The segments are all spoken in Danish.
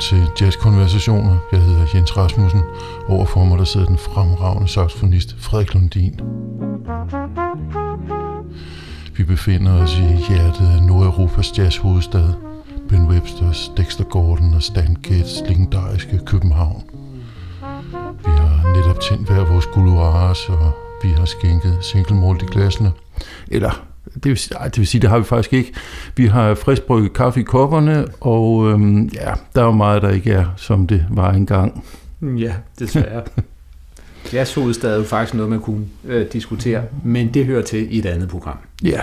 Velkommen til Jazzkonversationer. Jeg hedder Jens Rasmussen. Overfor mig der sidder den fremragende saxofonist Frederik Lundin. Vi befinder os i hjertet af Nordeuropas jazzhovedstad. Ben Websters, Dexter Gordon og Stan Getz legendariske København. Vi har netop tændt hver vores guluares, og vi har skænket single malt i glasene. Eller det vil, ej, det vil sige, det har vi faktisk ikke. Vi har friskbrygget kaffe i kopperne, og øhm, ja, der er jo meget, der ikke er, som det var engang. Ja, desværre. Jazzhovedstad er jo faktisk noget, man kunne øh, diskutere, men det hører til i et andet program. Ja.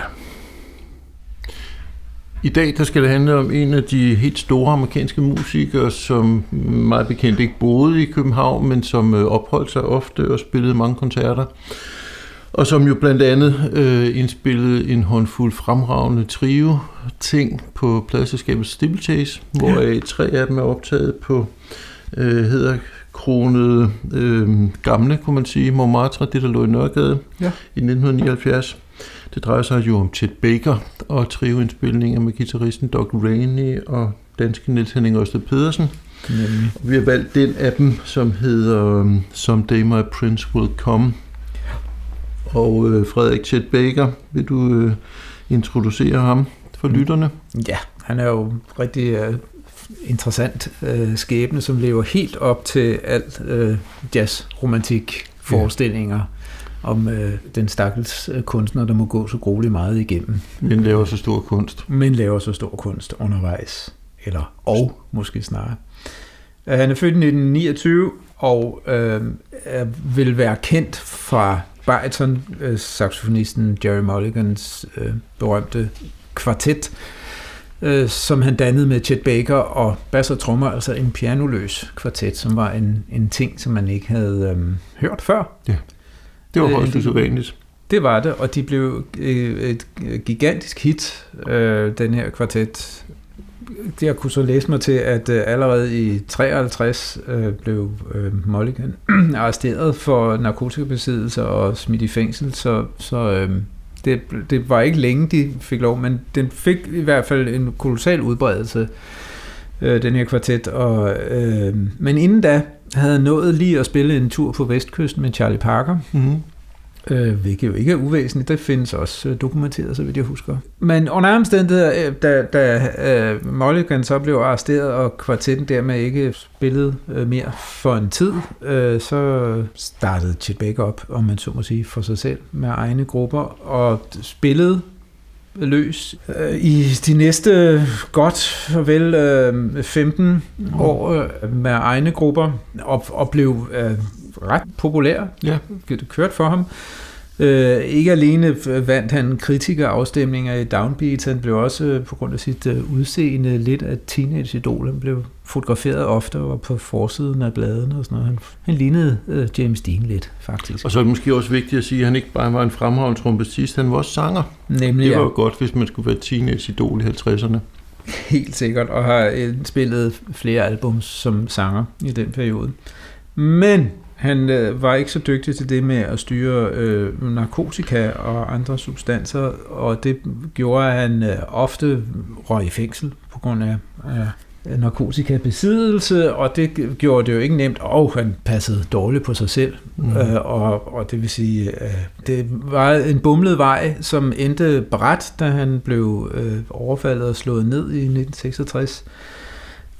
I dag der skal det handle om en af de helt store amerikanske musikere, som meget bekendt ikke boede i København, men som øh, opholdt sig ofte og spillede mange koncerter og som jo blandt andet øh, indspillede en håndfuld fremragende trio ting på pladselskabet Steeplechase, hvor ja. tre af dem er optaget på øh, hedder kronede øh, gamle, kunne man sige, Montmartre, det der lå i Nørregade ja. i 1979. Det drejer sig jo om Chet Baker og trioindspilninger med guitaristen Doug Rainey og danske Niels Henning Ørsted Pedersen. Nemlig. Vi har valgt den af dem, som hedder Someday My Prince Will Come, og øh, Frederik Chet Baker, vil du øh, introducere ham for lytterne? Ja, han er jo rigtig øh, interessant øh, skæbne, som lever helt op til alt øh, jazz-romantik forestillinger. Ja om øh, den stakkels øh, kunstner, der må gå så grueligt meget igennem. Men laver så stor kunst. Men laver så stor kunst undervejs. Eller og, måske snarere. Uh, han er født i 1929 og øh, vil være kendt fra bariton øh, saxofonisten Jerry Mulligans øh, berømte kvartet, øh, som han dannede med Chet Baker og bass og trommer, altså en pianoløs kvartet, som var en, en ting, som man ikke havde øh, hørt før. Ja, det var højst øh, usædvanligt. Det var det, og de blev øh, et gigantisk hit, øh, den her kvartet jeg kunne så læse mig til, at øh, allerede i 53 øh, blev øh, Mulligan arresteret for narkotikabesiddelse og smidt i fængsel, så, så øh, det, det var ikke længe, de fik lov, men den fik i hvert fald en kolossal udbredelse, øh, den her kvartet. Og, øh, men inden da havde jeg nået lige at spille en tur på Vestkysten med Charlie Parker, mm-hmm øh, hvilket jo ikke er uvæsentligt. Det findes også øh, dokumenteret, så vidt jeg husker. Men under omstændigheder, øh, da, da øh, Mulligan så blev arresteret, og kvartetten dermed ikke spillede øh, mere for en tid, øh, så startede Chet Baker op, om man så må sige, for sig selv med egne grupper, og spillede løs øh, i de næste godt og vel 15 år øh, med egne grupper, og, og blev øh, ret populær. Ja. Det kørte for ham. Øh, ikke alene vandt han kritikerafstemninger i Downbeat, han blev også øh, på grund af sit øh, udseende lidt af teenage-idol. Han blev fotograferet ofte og var på forsiden af bladene og sådan noget. Han, han lignede øh, James Dean lidt, faktisk. Og så er det måske også vigtigt at sige, at han ikke bare var en fremragende trompetist, han var også sanger. Nemlig, det var jo ja. godt, hvis man skulle være teenage-idol i 50'erne. Helt sikkert, og har øh, spillet flere albums som sanger i den periode. Men han øh, var ikke så dygtig til det med at styre øh, narkotika og andre substanser, og det gjorde, at han øh, ofte røg i fængsel på grund af øh, narkotikabesiddelse, og det gjorde det jo ikke nemt, og han passede dårligt på sig selv. Mm. Øh, og, og det vil sige, øh, det var en bumlet vej, som endte bræt, da han blev øh, overfaldet og slået ned i 1966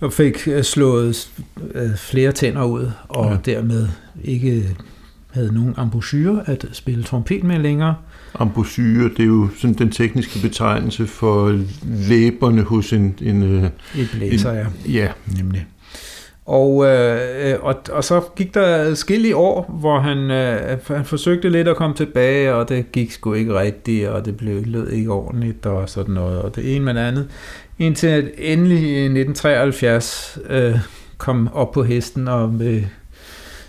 og fik øh, slået øh, flere tænder ud, og ja. dermed ikke havde nogen embouchure at spille trompet med længere. Embouchure, det er jo sådan den tekniske betegnelse for læberne hos en... en øh, Et blæser, en, ja. Ja. Nemlig. Og, øh, og, og så gik der skille år, hvor han, øh, han forsøgte lidt at komme tilbage, og det gik sgu ikke rigtigt, og det blev lød ikke ordentligt, og sådan noget, og det ene med det andet. Indtil endelig i 1973 øh, kom op på hesten, og med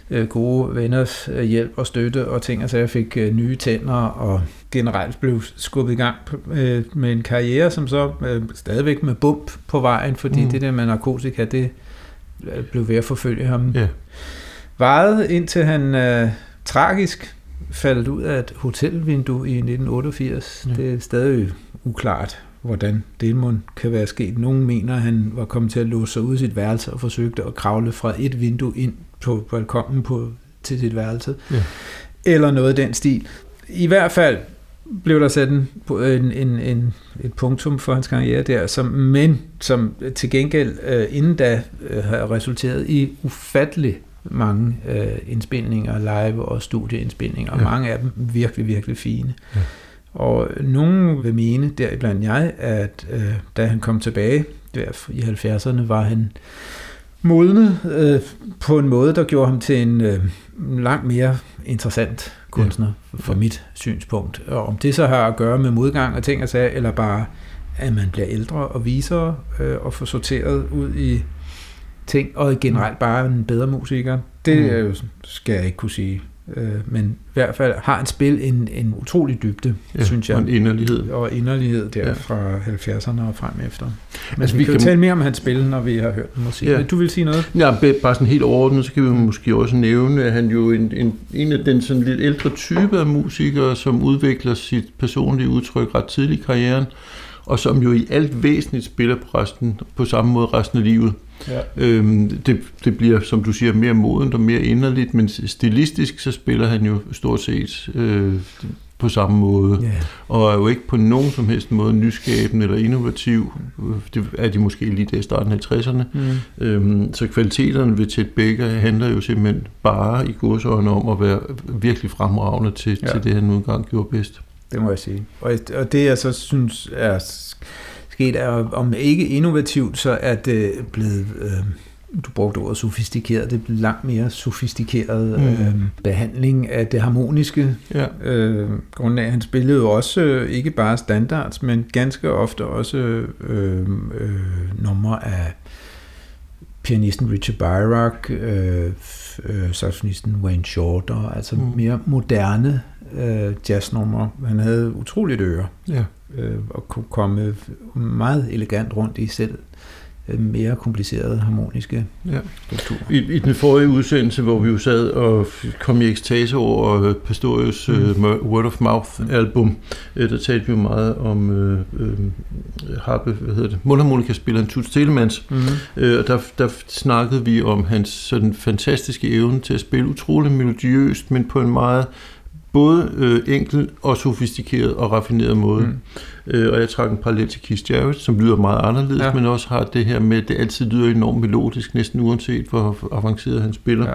øh, gode venners øh, hjælp og støtte og ting, altså jeg fik øh, nye tænder, og generelt blev skubbet i gang øh, med en karriere, som så øh, stadigvæk med bump på vejen, fordi mm. det der med narkotika, det øh, blev ved at forfølge ham. Yeah. Varede indtil han øh, tragisk faldt ud af et hotelvindue i 1988. Yeah. Det er stadig uklart, hvordan det må kan være sket. Nogle mener, at han var kommet til at låse sig ud i sit værelse og forsøgte at kravle fra et vindue ind på balkongen på, til sit værelse. Ja. Eller noget af den stil. I hvert fald blev der sat en, en, en, en, et punktum for hans karriere der, som, men som til gengæld øh, inden da øh, har resulteret i ufattelig mange øh, indspilninger, live og studieindspilninger, og ja. mange af dem virkelig, virkelig fine. Ja. Og nogen vil mene, deriblandt jeg, at øh, da han kom tilbage der i 70'erne, var han modnet øh, på en måde, der gjorde ham til en øh, langt mere interessant kunstner ja. fra mit synspunkt. Og om det så har at gøre med modgang og ting og sager, eller bare at man bliver ældre og visere øh, og får sorteret ud i ting, og generelt bare en bedre musiker, det mm. skal jeg ikke kunne sige. Øh, men i hvert fald har en spil en, en utrolig dybde, ja, synes jeg. Og en inderlighed. Og inderlighed der ja. fra 70'erne og frem efter. Men altså, vi, vi kan, kan tale mere om hans spil, når vi har hørt musik. Ja. Du vil sige noget? Ja, bare sådan helt overordnet, så kan vi måske også nævne, at han jo en, en, en af den sådan lidt ældre type af musikere, som udvikler sit personlige udtryk ret tidligt i karrieren, og som jo i alt væsentligt spiller på, resten, på samme måde resten af livet. Ja. Øhm, det, det bliver, som du siger, mere modent og mere inderligt, men stilistisk så spiller han jo stort set øh, på samme måde, yeah. og er jo ikke på nogen som helst måde nyskabende eller innovativ. Det er de måske lige der i starten af 60'erne. Mm. Øhm, så kvaliteterne ved Chet Baker handler jo simpelthen bare i godsøjne om at være virkelig fremragende til, ja. til det, han nu engang gjorde bedst. Det må jeg sige. Og, og det jeg så synes er sket, er om ikke innovativt, så er det blevet... Øh, du brugte ordet sofistikeret, det er langt mere sofistikeret mm. øh, behandling af det harmoniske ja. øh, grundlag. Han spillede jo også øh, ikke bare standards, men ganske ofte også øh, øh, numre af pianisten Richard Byrock, øh, øh, saxofonisten Wayne Shorter, altså mm. mere moderne øh, jazznumre. Han havde utroligt øre, ja. Øh, og kunne komme meget elegant rundt i selv øh, mere komplicerede harmoniske ja. strukturer. I, I den forrige udsendelse, hvor vi jo sad og kom i ekstase over øh, Pastorius mm. uh, Word of Mouth album, uh, der talte vi jo meget om uh, uh, harpe, hvad hedder det, mundharmonikaspilleren Toots Telemans, mm. uh, og der, der snakkede vi om hans sådan fantastiske evne til at spille utrolig melodiøst, men på en meget både øh, enkel og sofistikeret og raffineret måde. Mm. Øh, og jeg trak en parallel til Keith Jarrett, som lyder meget anderledes, ja. men også har det her med, at det altid lyder enormt melodisk, næsten uanset hvor avanceret han spiller.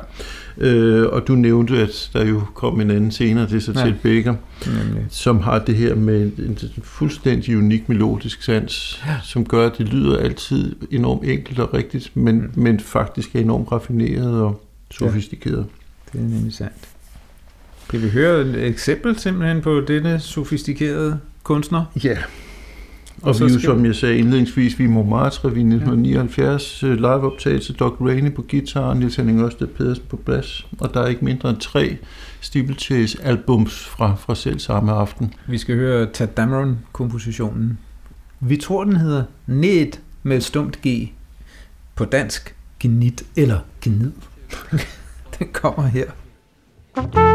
Ja. Øh, og du nævnte, at der jo kom en anden senere, det er så ja. til Baker, Nemlig. som har det her med en, fuldstændig unik melodisk sans, ja. som gør, at det lyder altid enormt enkelt og rigtigt, men, mm. men faktisk er enormt raffineret og sofistikeret. Ja. Det er nemlig sandt. Kan vi høre et eksempel simpelthen på denne sofistikerede kunstner? Ja. Og, og så vi jo, som jeg sagde indledningsvis, vi må Montmartre i 1979, ja. liveoptagelse, Doc Rainey på guitar, Niels Henning Ørsted Pedersen på bass, og der er ikke mindre end tre Steeplechase albums fra, fra selv samme aften. Vi skal høre Tad Dameron-kompositionen. Vi tror, den hedder Ned med et stumt G. På dansk, gnit eller gnid. den kommer her. Thank you.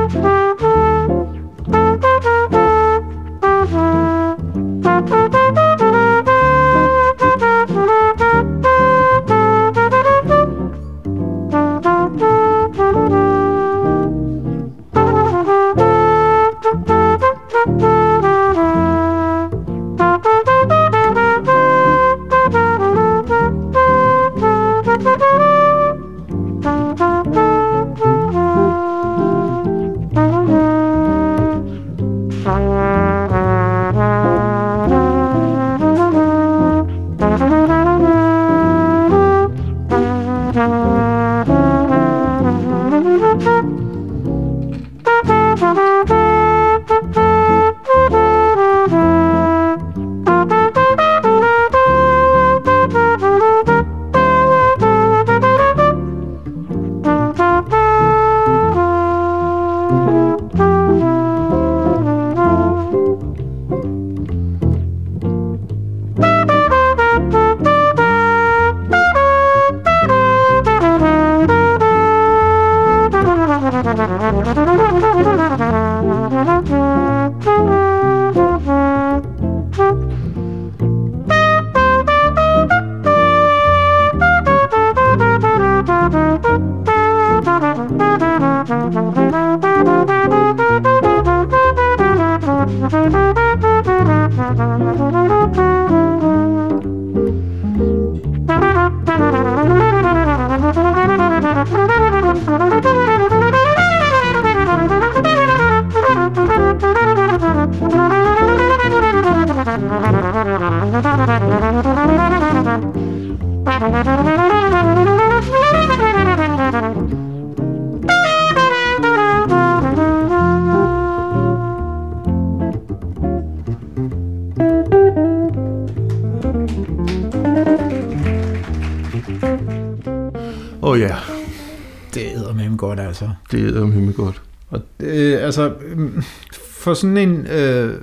For sådan en øh,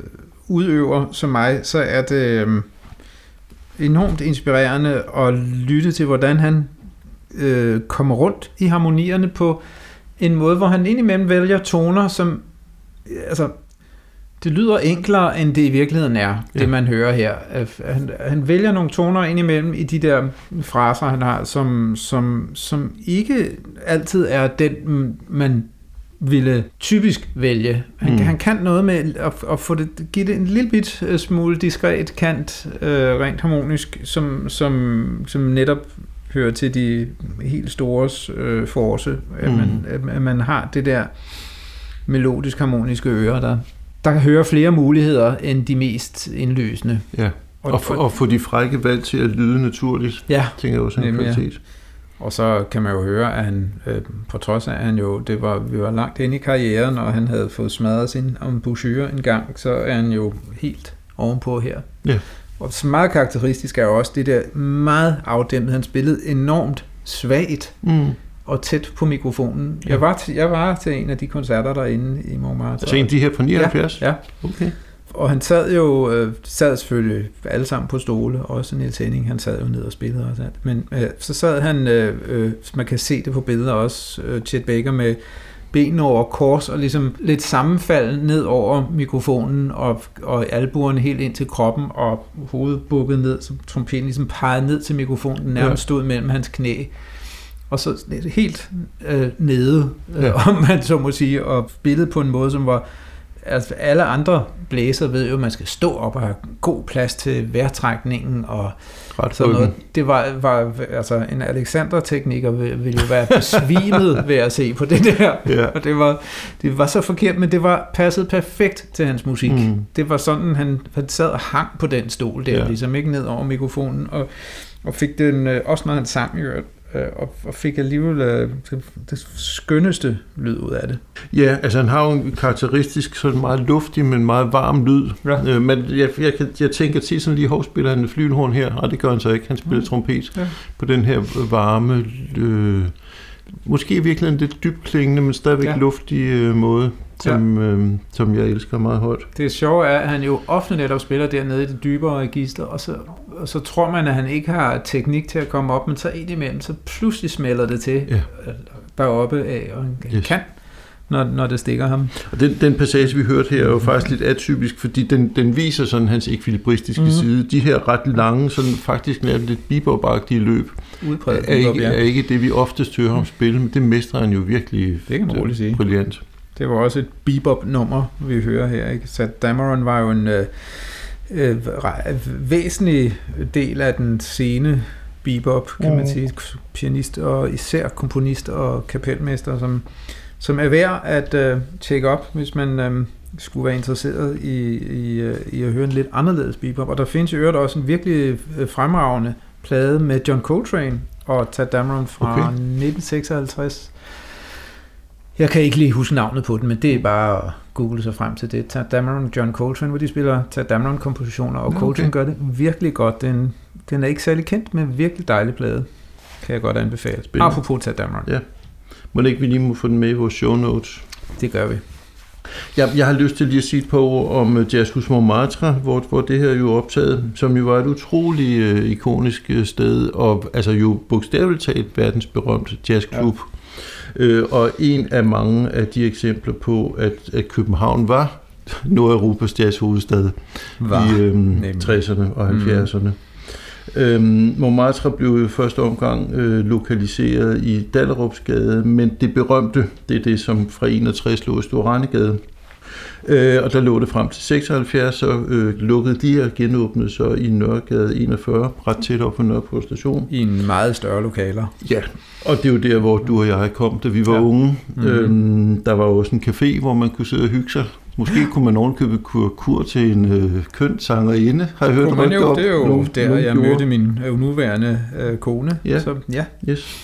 udøver som mig, så er det øh, enormt inspirerende at lytte til, hvordan han øh, kommer rundt i harmonierne på en måde, hvor han indimellem vælger toner, som altså, det lyder enklere, end det i virkeligheden er, det Ja. man hører her. At Han, han vælger nogle toner indimellem i de der fraser, han har, som, som, som ikke altid er den, man ville typisk vælge. Han, Mm. han kan noget med at, at få det, give det en lille bit øh, smule diskret kant, øh, rent harmonisk, som, som, som netop hører til de helt store øh, force, at, Mm. man, at, man har det der melodisk harmoniske ører, der, der kan høre flere muligheder end de mest indløsende. Ja. Og, for, og få de frække valg til at lyde naturligt, ja, tænker jeg også er en Nemlig, ja. Og så kan man jo høre, at han, øh, på trods af, at han jo, det var, vi var langt inde i karrieren, og han havde fået smadret sin embouchure en gang, så er han jo helt ovenpå her. Ja. Og så meget karakteristisk er jo også det der meget afdæmpet. Han spillede enormt svagt Mm. og tæt på mikrofonen. Ja. Jeg, var til, jeg var til en af de koncerter derinde i Montmartre. Altså en af de her fra 79? Ja, Okay. Og han sad jo, øh, sad selvfølgelig alle sammen på stole, også Niels Henning, han sad jo ned og spillede og sådan. Men øh, så sad han, øh, øh, man kan se det på billeder også, øh, Chet Baker med benene over kors og ligesom lidt sammenfald ned over mikrofonen og, og albuerne helt ind til kroppen og hovedet bukket ned, så trompeten ligesom pegede ned til mikrofonen, nærmest stod mellem hans knæ. Og så helt øh, nede, øh, ja. om man så må sige, og spillet på en måde, som var altså alle andre blæser ved jo, at man skal stå op og have god plads til vejrtrækningen og Ret sådan noget. Det var, var altså en Alexander-tekniker ville ville jo være besvimet ved at se på det der. Ja. Og det var, det var så forkert, men det var passet perfekt til hans musik. Mm. Det var sådan, han, han sad og hang på den stol der, Ja. ligesom ikke ned over mikrofonen, og, og fik den, øh, også når han sang, i øvrigt, og, og fik alligevel øh, det, skønneste lyd ud af det. Ja, altså han har jo en karakteristisk sådan meget luftig, men meget varm lyd. Ja. Øh, men jeg, jeg, jeg tænker tit sådan lige, hov, spiller han flygelhorn her? Nej, det gør han så ikke. Han spiller Mm. trompet Ja. på den her varme, øh, måske i virkeligheden lidt dybt klingende, men stadigvæk ja. Ja. luftig øh, måde, som, øh, som jeg elsker meget højt. Det sjove er, at han jo ofte netop spiller dernede i det dybere register, og så, og så tror man, at han ikke har teknik til at komme op, men så indimellem, så pludselig smelter det til Ja. øh, deroppe af, og han Yes. kan, når, når det stikker ham. Og den, den passage, vi hørte her, er jo faktisk lidt atypisk, fordi den, den viser sådan hans ekvilibristiske mm. Mhm. side. De her ret lange, sådan faktisk nærmest lidt bebop løb, Udpræget. er ikke, er ikke det, vi oftest hører ham spille, men det mestrer han jo virkelig Det kan man roligt sige. brilliant. Det var også et bebop-nummer, vi hører her. Ikke? Så Dameron var jo en øh, øh, væsentlig del af den scene bebop, kan man Mm. sige. Pianist og især komponist og kapelmester, som, som er værd at øh, tjekke op, hvis man øh, skulle være interesseret i, i, øh, i at høre en lidt anderledes bebop. Og der findes i øvrigt også en virkelig øh, fremragende plade med John Coltrane og Tad Dameron fra okay. 1956. Jeg kan ikke lige huske navnet på den, men det er bare at google sig frem til det. Tad Dameron og John Coltrane, hvor de spiller Tad Dameron-kompositioner, og okay. Coltrane gør det virkelig godt. Den, den er ikke særlig kendt, men virkelig dejlig plade. Kan jeg godt anbefale. Spændende. Apropos Tad Dameron. Ja. Må det ikke vi lige må få den med i vores show notes? Det gør vi. Jeg, jeg har lyst til lige at sige et par ord om øh, Jazzhus Montmartre, hvor, hvor det her jo er optaget, som jo var et utrolig øh, ikonisk øh, sted, og altså jo bogstaveligt talt verdensberømt jazzklub. Ja. Øh, og en af mange af de eksempler på, at, at København var Nordeuropas jazzhovedstad i øhm, nemlig. 60'erne og 70'erne. Mm. Øhm, Montmartre blev i første omgang øh, lokaliseret i Dallerupsgade, men det berømte, det er det, som fra 61 lå i Storannegade. Øh, og der lå det frem til 76, så øh, lukkede de og genåbnede så i Nørregade 41, ret tæt op på Nørreport station. I en meget større lokaler. Ja, og det er jo der, hvor du og jeg kom, da vi var Ja. unge. Mhm. Mm-hmm. Øhm, der var også en café, hvor man kunne sidde og hygge sig. Måske kunne man ovenkøbe kur, kur til en øh, køn sangerinde, har jeg hørt man rygter jo, om. det er jo Nogen- der, nogen jeg gjorde. mødte min øh, nuværende øh, kone. Ja. Så, ja. Yes.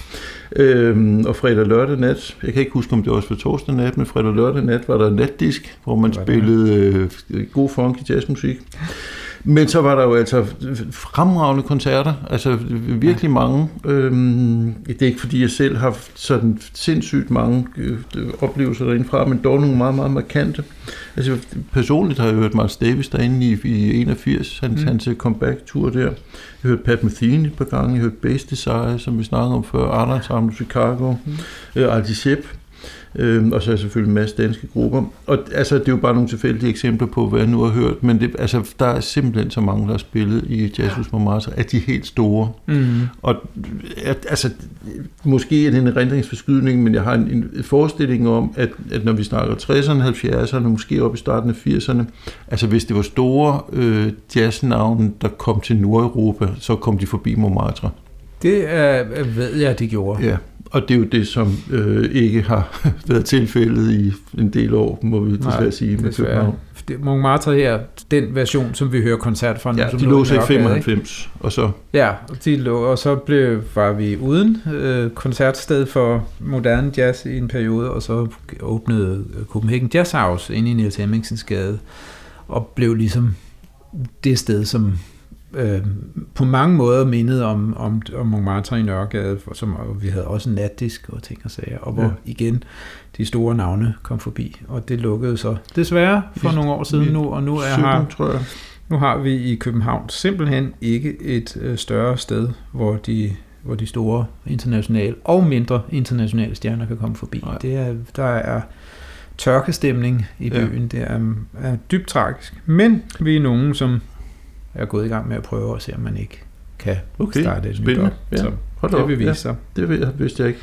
Øhm, og fredag lørdag nat, jeg kan ikke huske, om det også var torsdag nat, men fredag lørdag nat var der natdisk, hvor man spillede øh, god funky jazzmusik. Men så var der jo altså fremragende koncerter, altså virkelig mange. Øhm, det er ikke fordi, jeg selv har haft sådan sindssygt mange øh, oplevelser derindefra, men dog nogle meget, meget markante. Altså personligt har jeg hørt Miles Davis derinde i, i 81, hans, Mm. hans comeback-tur der. Jeg har hørt Pat Metheny et par gange, jeg har hørt Bass Desire, som vi snakkede om før, Arnold Ensemble Chicago, Mm. øh, Aldi Shep, øh, og så er selvfølgelig en masse danske grupper. Og altså, det er jo bare nogle tilfældige eksempler på, hvad jeg nu har hørt, men det, altså, der er simpelthen så mange, der har spillet i Jazzhus Montmartre, at de er helt store. Mm. Og at, altså, måske er det en erindringsforskydning, men jeg har en, en forestilling om, at, at når vi snakker 60'erne, 70'erne, måske op i starten af 80'erne, altså hvis det var store øh, jazznavne, der kom til Nordeuropa, så kom de forbi Montmartre. Det er, ved jeg, de gjorde. Ja, og det er jo det, som øh, ikke har været tilfældet i en del år, må vi desværre Nej, sige, med Desværre. København. Montmartre her, den version, som vi hører koncert fra nu, Ja, som de lå så i Nørregade, ikke? 95, og så Ja, og de lå, og så blev, var vi uden øh, koncertsted for moderne jazz i en periode, og så åbnede Copenhagen Jazz House inde i Niels Hemmingsens gade, og blev ligesom det sted, som øh, på mange måder mindede om, om, om Montmartre i Nørregade, som, og vi havde også en natdisk og ting og sager, og hvor Ja. ja. igen de store navne kom forbi, og det lukkede så desværre for Vi- nogle år siden nu, og nu er 17, her tror jeg. nu har vi i København simpelthen ikke et øh, større sted, hvor de, hvor de store internationale og mindre internationale stjerner kan komme forbi. Nej. Det er, der er tørkestemning i Ja. byen. Det er, er dybt tragisk. Men vi er nogen, som er gået i gang med at prøve at se, om man ikke kan Okay, starte et nyt op. Ja, Så Hold det op. vil vise Ja, sig. det ved jeg, vidste jeg ikke.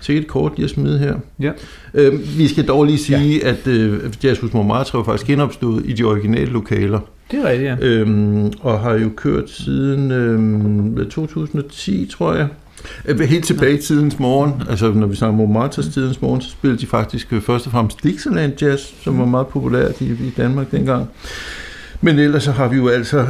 Sikkert et kort, jeg smider her. Ja. Øhm, vi skal dog lige sige, ja. at øh, Jazzhus Montmartre var faktisk genopstået i de originale lokaler, Det er rigtigt, ja. øhm, og har jo kørt siden øhm, 2010, tror jeg. Øh, Helt tilbage i tidens morgen, altså når vi snakker Montmartres tidens morgen, så spillede de faktisk øh, først og fremmest Dixieland Jazz, som var meget populært i, i Danmark dengang. Men ellers så har vi jo altså,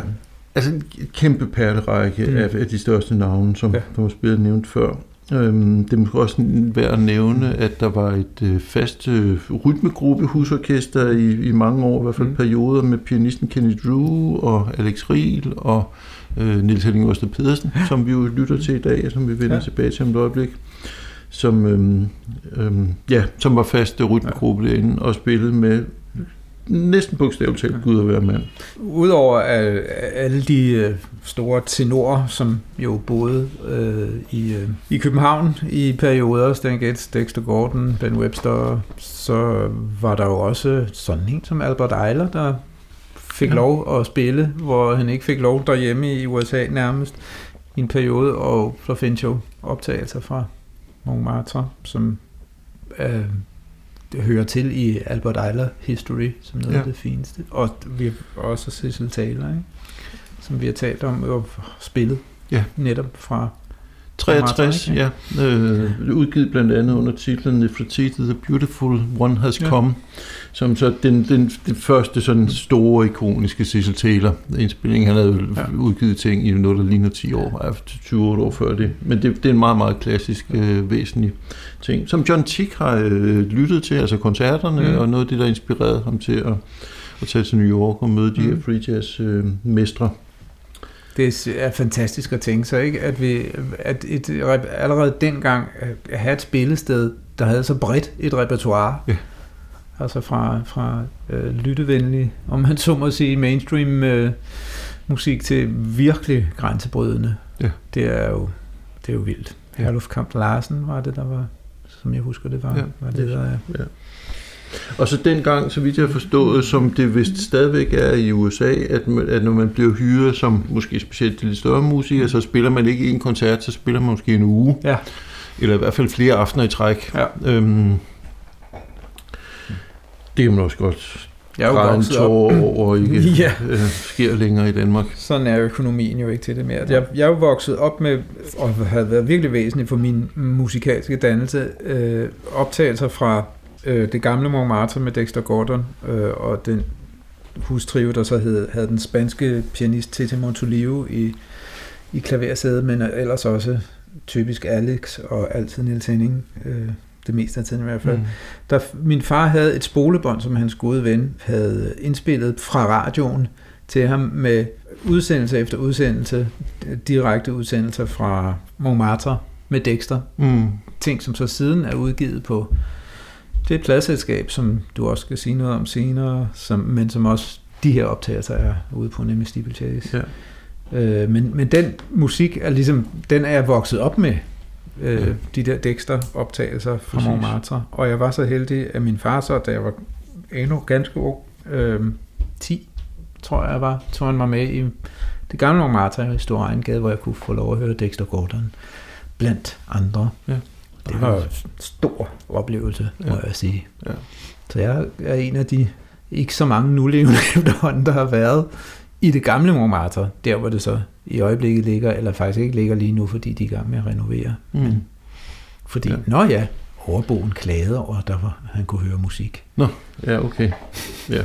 altså en kæmpe perlerække Mm. af, af de største navne, som Ja. var spillet nævnt før. Øhm, det er måske også værd at nævne, at der var et øh, fast øh, rytmegruppe husorkester i, i mange år, i hvert fald Mm. perioder, med pianisten Kenny Drew og Alex Riel og øh, Niels Henning Øster Pedersen, som vi jo lytter til i dag, og som vi vender Ja. ja. tilbage til om et øjeblik. Som, øhm, øhm, ja, som var fast øh, rytmegruppe ja. derinde og spillede med næsten bogstaveligt talt Gud at være mand. Udover øh, alle de øh, store tenorer, som jo boede øh, i, øh, i København i perioder, Stan Getz, Dexter Gordon, Ben Webster, så var der jo også sådan en som Albert Eiler, der fik ja. Lov at spille, hvor han ikke fik lov derhjemme i USA nærmest i en periode, og så findes jo optagelser fra Montmartre, som øh, hører til i Albert Eiler History, som noget ja. Af det fineste. Og vi har også Cecil Taylor, ikke? som vi har talt om og spillet Ja. netop fra 63, Montmartre, ja. Øh, udgivet blandt andet under titlen Nefertiti, The Beautiful One Has Ja. Come, som så den, den, den første sådan store, ikoniske Cecil Taylor indspilling. Han havde Ja. udgivet ting i noget, der ligner 10 år, ja, 20 år før det. Men det, det er en meget, meget klassisk, øh, væsentlig ting, som John Tick har øh, lyttet til, altså koncerterne, Mm. mm. og noget af det, der inspirerede ham til at, at tage til New York og møde de Mm. her free jazz øh, mestre. Det er fantastisk at tænke sig, ikke? At, vi, at et, allerede dengang at have et spillested, der havde så bredt et repertoire, Ja. altså fra, fra øh, lyttevenlig, om man så må sige, mainstream øh, musik til virkelig grænsebrydende. Ja. Det er jo, det er jo vildt. Ja. Herluf Kamp Larsen var det, der var, som jeg husker det var, Ja, var det- der er. Og så dengang, så vidt jeg har forstået, som det vist stadigvæk er i USA, at, man, at når man bliver hyret som måske specielt de lidt større musikere, så spiller man ikke en koncert, så spiller man måske en uge, Ja. eller i hvert fald flere aftener i træk. Ja. Øhm, Det kan man også godt Jeg er jo vokset op. over, ikke Ja. øh, sker længere i Danmark. Sådan er økonomien jo ikke til det mere. Jeg, jeg er jo vokset op med, og havde været virkelig væsentligt for min musikalske dannelse, øh, optagelser fra øh, det gamle Montmartre med Dexter Gordon, øh, og den hustrio, der så hed, havde den spanske pianist Tete Montolivo i, i klaversædet, men ellers også typisk Alex og altid Niels Henning, øh, det meste af tiden i hvert fald. Mm. Der, min far havde et spolebånd, som hans gode ven havde indspillet fra radioen til ham med udsendelse efter udsendelse, direkte udsendelser fra Montmartre med Dexter. Mm. Ting, som så siden er udgivet på det pladselskab, som du også skal sige noget om senere, som, men som også de her optagelser er ude på, nemlig Steeplechase. Ja. Øh, men, men den musik er ligesom, den er jeg vokset op med, øh, Ja. de der Dexter-optagelser fra Præcis. Montmartre. Og jeg var så heldig, at min far så, da jeg var endnu ganske ung, øh, 10, tror jeg var, tog han mig med i det gamle Montmartre i Stor Ejengade, hvor jeg kunne få lov at høre Dexter Gordon blandt andre. Ja. Det var en stor oplevelse, må Ja. jeg sige. Ja. Så jeg er en af de ikke så mange nulevende efterhånden, der har været i det gamle Montmartre, der hvor det så i øjeblikket ligger, eller faktisk ikke ligger lige nu, fordi de er i gang med at renovere. Mm. Fordi, Ja. nå ja, overboen klagede over, at der var, han kunne høre musik. Ja, okay. Ja.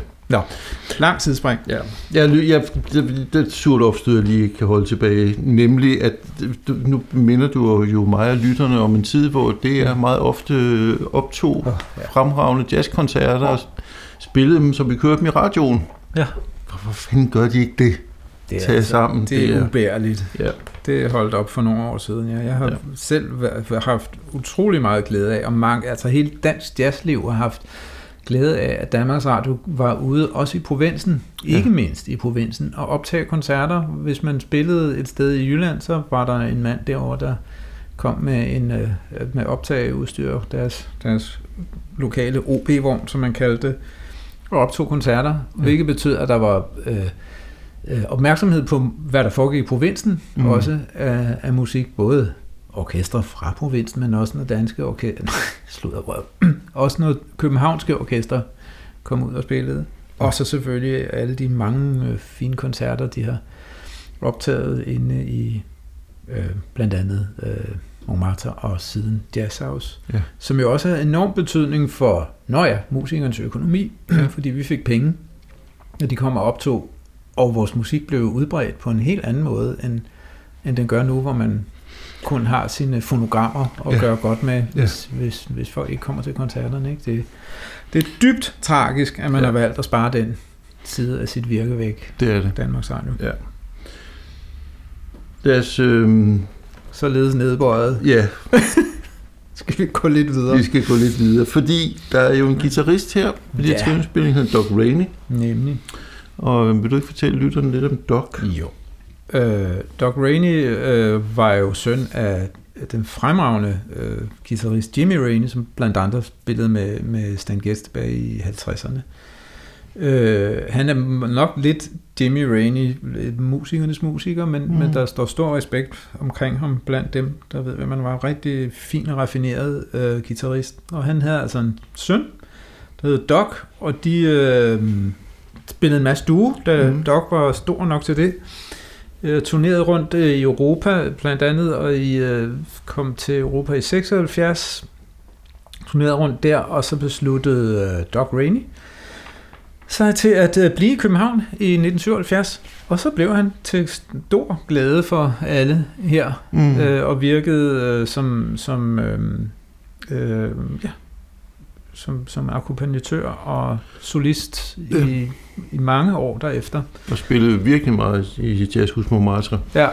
Lang tidsspring. Ja, jeg, jeg, det, det er et surt opstød, jeg lige kan holde tilbage. Nemlig, at nu minder du jo mig og lytterne om en tid, hvor det er meget ofte optog Oh, ja. fremragende jazzkoncerter og spillede dem, som vi kørte dem i radioen. Ja. Hvorfor fanden gør de ikke det? Det er, Tag sammen. det er ubærligt. Ja. Det er holdt op for nogle år siden. Ja. Jeg har Ja. selv haft utrolig meget glæde af, og mange, altså hele dansk jazzliv har haft glæde af, at Danmarks Radio var ude, også i provinsen, Ja. ikke mindst i provinsen, og optage koncerter. Hvis man spillede et sted i Jylland, så var der en mand derovre, der kom med en øh, med optageudstyr, deres, deres lokale OP-vogn, som man kaldte det, og optog koncerter, Ja. ja. hvilket betød, at der var øh, øh, opmærksomhed på, hvad der foregik i provinsen, mm. også af, af musik, både orkestre fra provinsen, men også noget danske orkester, sludderrøv, også noget københavnske orkester kom ud og spillede. Og så selvfølgelig alle de mange øh, fine koncerter, de har optaget inde i øh, blandt andet øh, Montmartre og siden Jazz House, Ja. som jo også havde enorm betydning for, nå ja, musikernes økonomi, fordi vi fik penge, når de kom og optog, og vores musik blev udbredt på en helt anden måde, end, end den gør nu, hvor man kun har sine fonogrammer og Ja. ja. gør godt med, Ja. hvis, hvis, hvis folk ikke kommer til koncerterne. Ikke? Det, det er dybt tragisk, at man Ja. har valgt at spare den side af sit virke væk, Det er det. Danmarks Radio. Ja. Deres, øh, Således nedbøjet. ja, Skal vi gå lidt videre? vi skal gå lidt videre, fordi der er jo en guitarist her, fordi ja. Ja. trivningsspilling hedder Doc Rainey, Nemlig. og vil du ikke fortælle lytterne lidt om Doc? Jo. Øh, Doc Rainey øh, var jo søn af den fremragende øh, guitarist Jimmy Rainey, som blandt andre spillede med, med Stan Getz tilbage i 50'erne. Øh, han er nok lidt Jimmy Rainey, musikernes musiker, men, Mm. men der står stor respekt omkring ham blandt dem, der ved, hvem man var. Rigtig fin og raffineret øh, guitarist. Og han havde altså en søn, der hed Doc, og de øh, spillede en masse duo, da mm. Doc var stor nok til det. Øh, turnerede rundt øh, i Europa blandt andet, og I øh, kom til Europa i 76, turnerede rundt der, og så besluttede øh, Doc Rainey sig til at øh, blive i København i 1977, og så blev han til stor glæde for alle her, Mm. øh, og virkede øh, som, som, øh, øh, ja, som, som akkompagnatør og solist Ja. i, i mange år derefter. Og spillede virkelig meget i Jazzhus Montmartre. Ja,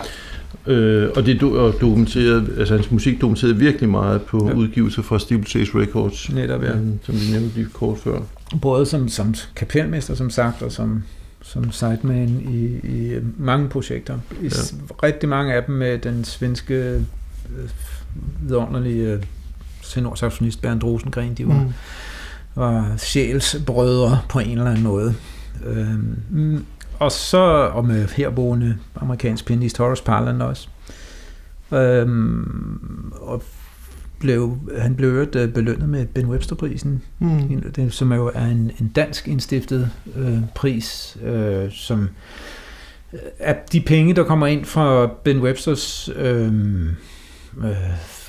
Øh, og det og dokumenterede, altså hans musik dokumenterede virkelig meget på ja. Udgivelser fra Steeplechase Records, netop ja. som vi nævnte lige kort før. Både som, som kapelmester, som sagt, og som, som sideman i, i mange projekter. I ja. Rigtig mange af dem med den svenske øh, vidunderlige øh, tenorsaxonist Bernd Rosengren, de var, mm. var sjælsbrødre på en eller anden måde. Øhm, og så, og med herboende amerikansk pianist Horace Parland også. Øhm, og blev, han blev øvrigt øh, belønnet med Ben Webster-prisen, Mm. som jo er en, en dansk indstiftet øh, pris, øh, som øh, er de penge, der kommer ind fra Ben Websters øh, øh,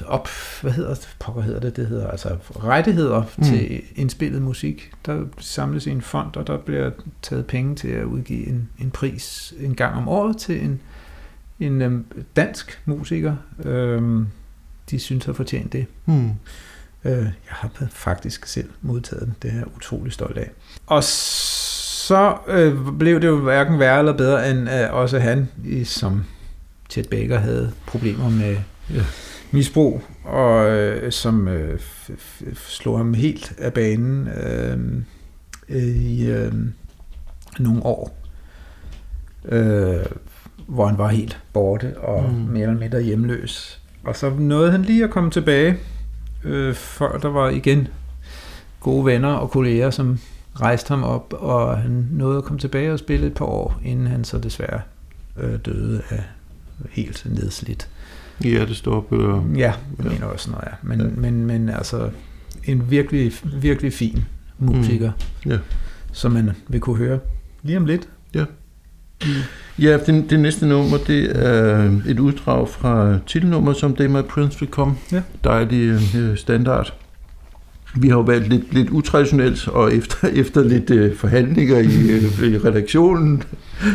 op, hvad hedder det, pokker hedder det, det hedder altså rettigheder Mm. til indspillet musik. Der samles i en fond, og der bliver taget penge til at udgive en, en pris en gang om året til en, en øh, dansk musiker. Øh, de synes har fortjent det. Mm. Øh, jeg har faktisk selv modtaget den. Det er jeg utrolig stolt af. Og så øh, blev det jo hverken værre eller bedre, end øh, også han, som Chet Baker havde problemer med Ja. misbrug, og øh, som øh, f- f- slog ham helt af banen øh, øh, i øh, nogle år, øh, hvor han var helt borte og mm. mere eller mindre hjemløs. Og så nåede han lige at komme tilbage, øh, før der var igen gode venner og kolleger, som rejste ham op, og han nåede at komme tilbage og spille et par år, inden han så desværre øh, døde af helt nedslidt. Hjertestop eller... Ja, jeg Ja. mener også noget, ja. Men, Ja. men, men altså, en virkelig, virkelig fin musiker, Mm. Ja. som man vil kunne høre lige om lidt. Ja. Ja, det, det næste nummer, det er et uddrag fra titelnummer, som Day My Prince Will Come. Ja. Dejlig øh, standard. Vi har jo valgt lidt, lidt utraditionelt, og efter, efter lidt øh, forhandlinger i, øh, i redaktionen,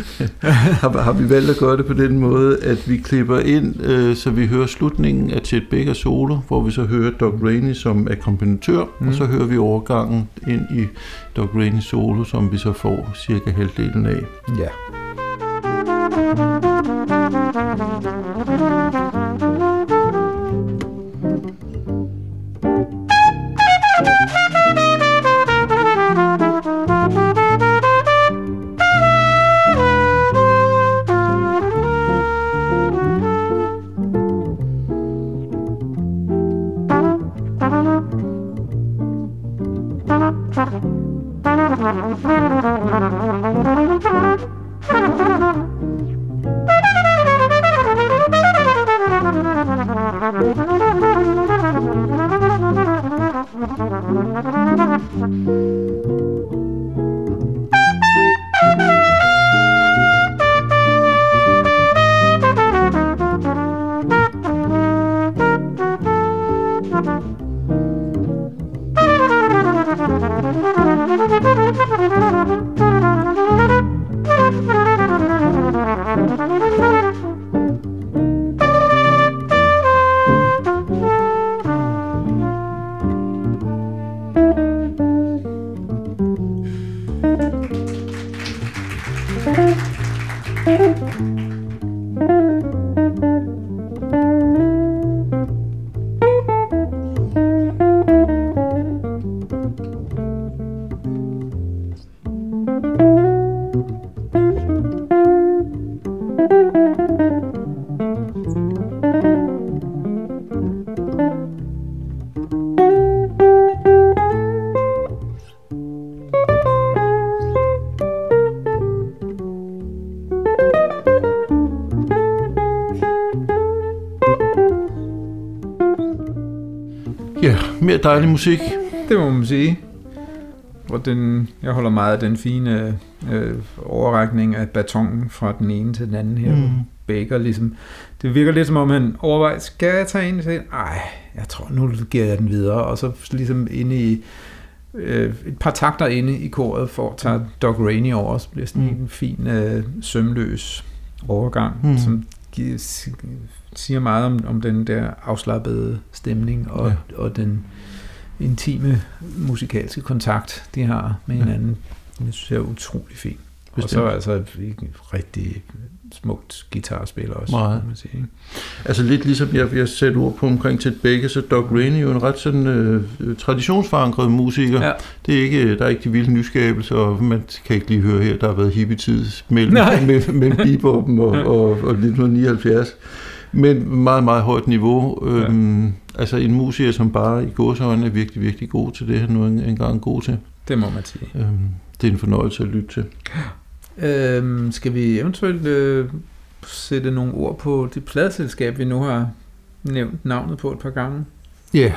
har, har vi valgt at gøre det på den måde, at vi klipper ind, øh, så vi hører slutningen af Chet Baker solo, hvor vi så hører Doc Rainey som akkompagnatør, mm. Og så hører vi overgangen ind i Doc Rainey solo, som vi så får cirka halvdelen af. Ja. Ja, Thank you. Mere dejlig musik. Det må man sige. Og den, jeg holder meget af den fine øh, overrækning af batongen fra den ene til den anden her. Mm. Mm. Baker ligesom, det virker lidt som om han overvejer, skal jeg tage en? Så, Ej, jeg tror, nu giver jeg den videre. Og så ligesom inde i, øh, et par takter inde i koret, for tager Doc Rainey over, så bliver sådan Mm. mm. en fin, øh, sømløs overgang, Mm. mm. som siger meget om, om den der afslappede stemning og, Ja. ja. og den intime musikalske kontakt, de har med Ja. hinanden. Det synes jeg er utrolig fint. Og Bestemt. så altså rigtig smukt guitarspil også, Meget. må man sige. ikke? Altså lidt ligesom jeg, jeg sætter ord på omkring Ted Baker, så Doc Rainey er jo en ret sådan øh, traditionsforankret musiker. Ja. Det er ikke, der er ikke de vilde nyskabelser, og man kan ikke lige høre her, der har været hippie-tid mellem, Nej. mellem, mellem beboppen og, og, og 1979. Men meget, meget højt niveau. Øhm, altså en musiker, som bare i gåsøjne er virkelig, virkelig god til det, han nu en- engang er god til. Det må man sige. Øhm, det er en fornøjelse at lytte til. Øhm, skal vi eventuelt øh, sætte nogle ord på det pladselskab, vi nu har nævnt navnet på et par gange? Ja,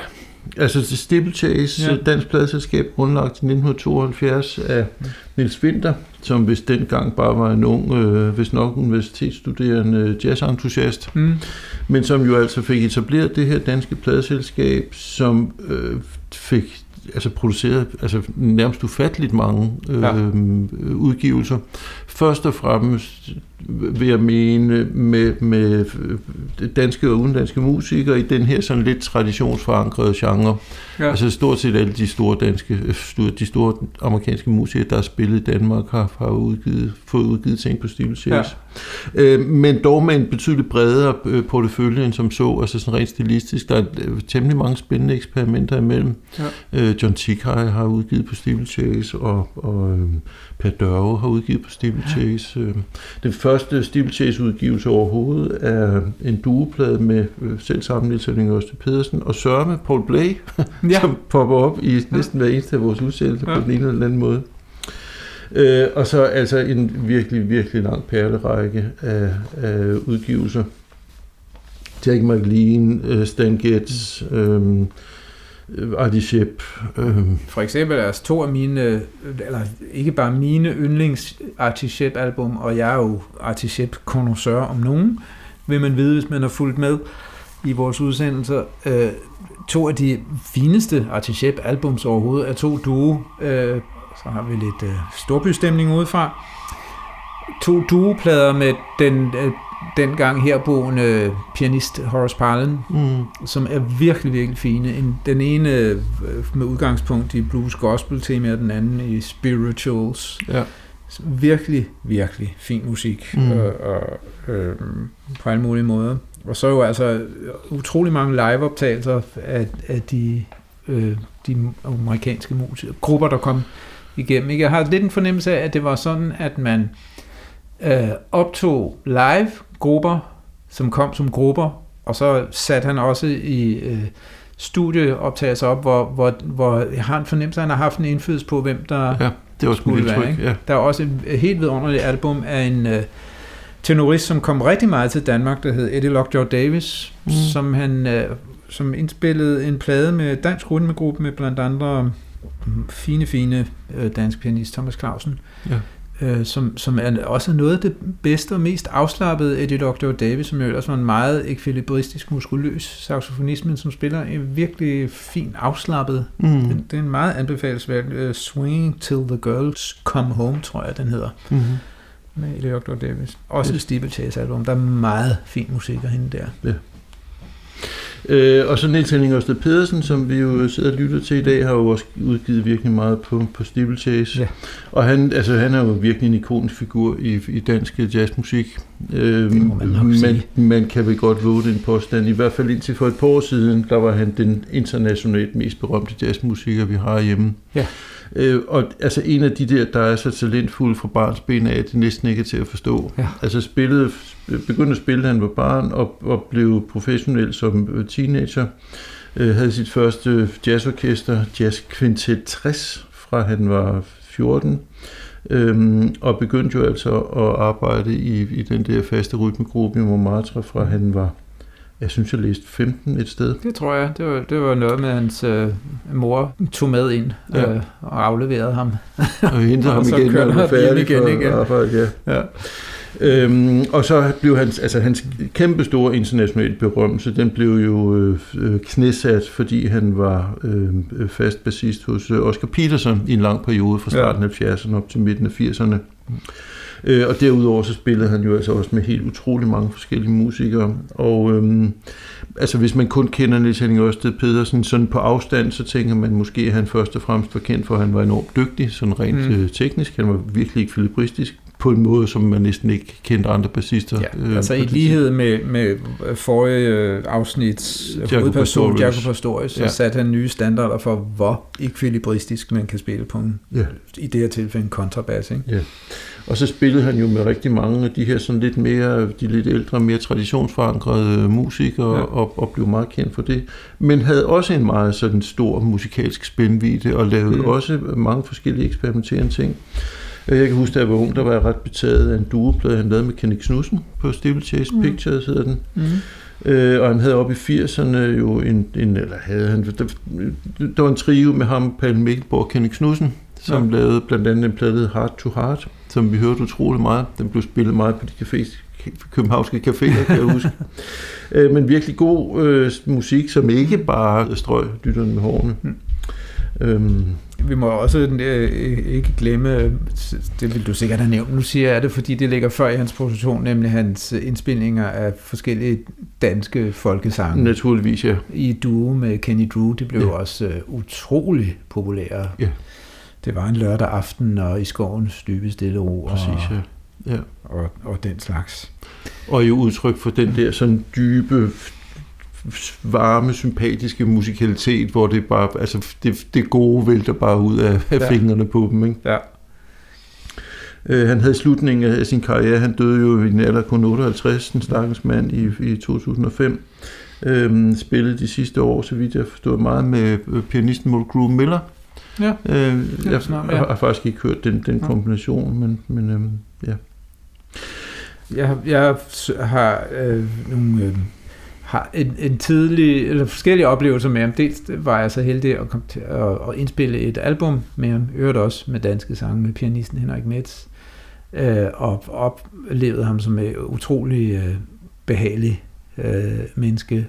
altså Steeplechase, Ja. dansk pladeselskab, grundlagt i 1972 af Niels Winter, som hvis dengang bare var en ung, øh, hvis nok universitetsstuderende jazzentusiast, Mm. men som jo altså fik etableret det her danske pladeselskab, som øh, fik altså produceret altså nærmest ufatteligt mange øh, Ja. ja. udgivelser. Først og fremmest vil jeg mene med, med øh, danske og udenlandske musikere i den her sådan lidt traditionsforankrede genre. Ja. Altså stort set alle de store danske, øh, de store amerikanske musikere, der har spillet i Danmark, har, har udgivet, fået udgivet ting på Steel Chase. Ja. Øh, men dog med en betydeligt bredere øh, portefølje end som så, altså sådan rent stilistisk. Der er temmelig mange spændende eksperimenter imellem. Ja. Øh, John Tikai har udgivet på Steel Chase, og, og øh, Per Dørve har udgivet på Steel Chase. Øh, den første Steel Chase udgivelse overhovedet er en duoplade med øh, selv sammen Niels Henning Øste Pedersen og Sørme Paul Blay, Ja. som popper op i næsten hver eneste af vores udsendelser Ja. ja. på den ene eller anden måde. Øh, og så altså en virkelig, virkelig lang perlerække af, af udgivelser. Jack McLean, øh, Stan Getz, øh, Øh, Artie Shep. Øh, For eksempel altså to af mine, eller ikke bare mine yndlings Artie album, og jeg er jo Artie Shep om nogen, vil man vide, hvis man har fulgt med i vores udsendelser. Øh, to af de fineste Artie Shep albums overhovedet er to duo. Øh, så har vi lidt øh, storbystemning udefra. To duoplader med den øh, dengang herboende pianist Horace Parlan, mm, som er virkelig, virkelig fine. En, den ene øh, med udgangspunkt i blues gospel tema, og den anden i spirituals. ja. Virkelig, virkelig fin musik mm. Mm. og, og øh, på alle mulige måder. Og så jo altså utrolig mange liveoptagelser af, af de, øh, de amerikanske musikere, grupper, der kom igennem. Ikke? Jeg har lidt en fornemmelse af, at det var sådan, at man øh, optog live grupper, som kom som grupper, og så satte han også i øh, studieoptagelser op, hvor, hvor, hvor jeg har en fornemmelse at han har haft en indflydelse på, hvem der ja, det var skulle være, tryk. ikke? Ja. Der er også et helt vidunderligt album af en øh, tenorist, som kom rigtig meget til Danmark, der hed Eddie Lockjaw Davis, mm. Mm. som han øh, som indspillede en plade med dansk rytmegruppe med blandt andre mm, fine, fine øh, dansk pianist Thomas Clausen, Ja. Øh, som, som er også noget af det bedste og mest afslappede Eddie Lockjaw Davis, som jo ellers var en meget ekvilibristisk, muskuløs saxofonist, men som spiller en virkelig fin, afslappet Mm. det, det er en meget anbefalesværdig uh, Swinging Till the Girls Come Home, tror jeg, den hedder, Mm. med Eleanor Davis. Også Yes. et Steeplechase album. Der er meget fin musik af hende der. Øh, og så Niels Henning Ørsted Pedersen, som vi jo sidder og lytter til i dag, har jo også udgivet virkelig meget på, på Steeplechase. Ja. Og han, altså, han er jo virkelig en ikonisk figur i, i dansk jazzmusik. Øh, Det må man nok man, sige. man kan vel godt våge den påstand. I hvert fald indtil for et par år siden, der var han den internationalt mest berømte jazzmusiker, vi har hjemme. Ja. Øh, og altså en af de der, der er så talentfuld fra barns ben af, det næsten ikke er til at forstå. Ja. Altså spillede, begyndte at spille, da han var barn, og, og blev professionel som øh, teenager. Øh, havde sit første jazzorkester, Jazz Quintet 60, fra han var 14. Øhm, og begyndte jo altså at arbejde i, i den der faste rytmegruppe i Montmartre, fra han var, jeg synes jeg læste 15 et sted. Det tror jeg. Det var, det var noget med, hans øh, mor tog med ind Ja. øh, og afleverede ham. Og hentede ham igen, når han var færdig igen, for ikke? arbejde. Ja. Ja. Øhm, og så blev hans, altså hans kæmpe store internationale berømmelse, den blev jo øh, øh, knæsat, fordi han var øh, fast bassist hos øh, Oscar Peterson i en lang periode fra starten af 70'erne op til midten af 80'erne. Øh, og derudover så spillede han jo altså også med helt utrolig mange forskellige musikere. Og øhm, altså hvis man kun kender Niels Henning Ørsted Pedersen sådan på afstand, så tænker man måske, at han først og fremmest var kendt for, at han var enormt dygtig, sådan rent Mm. øh, teknisk. Han var virkelig ikke filibristisk på en måde, som man næsten ikke kendte andre bassister. Ja, altså på i lighed med, med forrige øh, afsnits Jaco hovedperson, Pastorius. Jacob Pastorius, så Ja. satte han nye standarder for, hvor ekvilibristisk man kan spille på en, Ja. i det her tilfælde en kontrabas. Ikke? Og så spillede han jo med rigtig mange af de her sådan lidt mere, de lidt ældre, mere traditionsforankrede musikere, Ja. ja. og, og blev meget kendt for det. Men havde også en meget sådan stor musikalsk spændvidde, og lavede mm. også mange forskellige eksperimenterende ting. Jeg kan huske, da jeg var ung, der var jeg ret betaget af en duoplade, han lavede med Kenny Knudsen på Steeplechase Mm. mm. Pictures, hedder den. Mm. Øh, og han havde op i 80'erne jo en, en eller havde han, der, der var en trio med ham, Paul Mikkelborg og Kenny Knudsen, som ja. lavede blandt andet en plade Heart to Heart, som vi hørte utrolig meget. Den blev spillet meget på de cafés, københavnske caféer, kan jeg huske. øh, men virkelig god øh, musik, som ikke bare strøg lytterne med hårene. Mm. Øhm. Vi må også øh, ikke glemme, det vil du sikkert have nævnt, nu siger jeg det, fordi det ligger før i hans position, nemlig hans indspilninger af forskellige danske folkesange. Naturligvis, ja. I duo med Kenny Drew, det blev ja. også uh, utrolig populære. Ja. Det var en lørdag aften, og i skovens dybe stille ro. Præcis, ja. ja. Og, og den slags. Og jo udtryk for den der sådan dybe varme, sympatiske musikalitet, hvor det bare, altså det, det gode vælter bare ud af, af ja. fingrene på dem, ikke? Ja. Øh, han havde slutningen af sin karriere, han døde jo i den alder kun 58, den stakkels mand i, i 2005. Øhm, spillede de sidste år, så vidt jeg forstod, meget med øh, pianisten Groove Miller. Ja, øh, jeg, snart, ja. jeg har faktisk ikke hørt den, den kombination, men, men øhm, ja. Jeg, jeg har øh, nogle... Øh, har en, en tidlig, eller forskellige oplevelser med ham. Dels var jeg så heldig at, komme til at, at indspille et album med ham, øvrigt også med danske sange med pianisten Henrik Metz, øh, og oplevede ham som en utrolig øh, behagelig øh, menneske.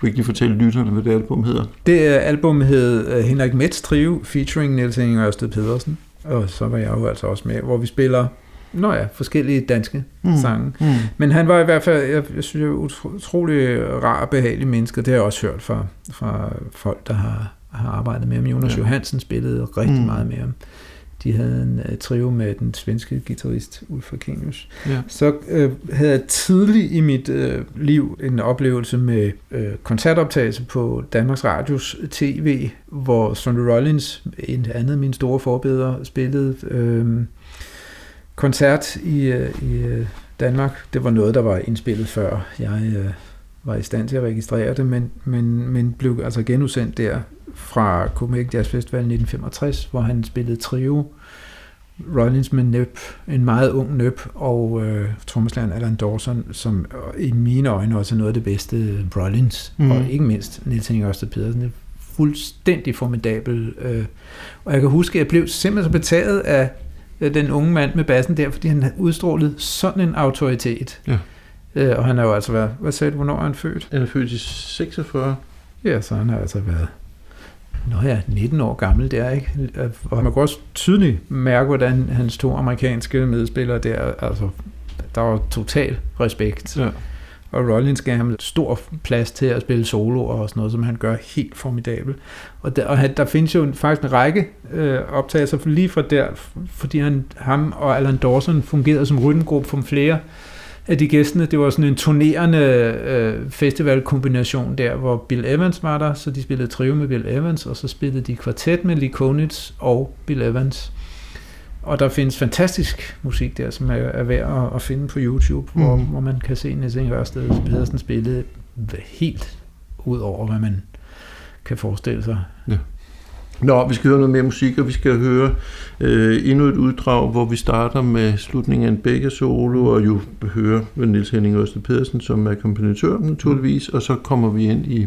Kan ikke lige fortælle lytterne, hvad det album hedder? Det album hed øh, Henrik Metz Trio, featuring Niels Henning Ørsted Pedersen, og så var jeg jo altså også med, hvor vi spiller Nå ja, forskellige danske mm. sange. Mm. Men han var i hvert fald, jeg, jeg synes, jeg utrolig rar og behagelig menneske. Det har jeg også hørt fra, fra folk, der har, har arbejdet med ham. Jonas ja. Johansen spillede rigtig mm. meget med ham. De havde en uh, trio med den svenske guitarist Ulf Akenius. Ja. Så uh, havde jeg tidligt i mit uh, liv en oplevelse med uh, koncertoptagelse på Danmarks Radios tv, hvor Sonny Rollins, en andet af mine store forbedere, spillede... Uh, koncert i, øh, i øh, Danmark. Det var noget, der var indspillet før jeg øh, var i stand til at registrere det, men, men, men blev altså genudsendt der fra Copenhagen Jazz Festival 1965, hvor han spillede trio. Rollins med Nøb, en meget ung Nøb, og øh, trommeslæren Alan Dawson, som i mine øjne også er noget af det bedste Rollins, mm. og ikke mindst Niels Henning Ørsted Pedersen. Det er fuldstændig formidabel. Øh, og jeg kan huske, at jeg blev simpelthen så betaget af Øh, den unge mand med bassen der, fordi han udstrålede sådan en autoritet. Ja. Øh, og han har jo altså været, hvad sagde du, hvornår er han født? Han er født i 46. Ja, så han har altså været, nå ja, 19 år gammel der, ikke? Og man kan også tydeligt mærke, hvordan hans to amerikanske medspillere der, altså, der var total respekt. Ja og Rollins gav ham stor plads til at spille solo og sådan noget, som han gør helt formidabelt. Og der, og der findes jo faktisk en række øh, optagelser lige fra der, fordi han, ham og Alan Dawson fungerede som rytmegruppe for flere af de gæstene. Det var sådan en turnerende øh, festivalkombination der, hvor Bill Evans var der, så de spillede trio med Bill Evans, og så spillede de kvartet med Lee Konitz og Bill Evans. Og der findes fantastisk musik der, som er, er værd at, at finde på YouTube, mm. hvor, hvor man kan se Niels Inge Ørsted Pedersen spille helt ud over, hvad man kan forestille sig. Ja. Nå, vi skal høre noget mere musik, og vi skal høre øh, endnu et uddrag, hvor vi starter med slutningen af en begge solo, og jo høre Niels Henning Ørsted Pedersen som akkompagnatør naturligvis, og så kommer vi ind i,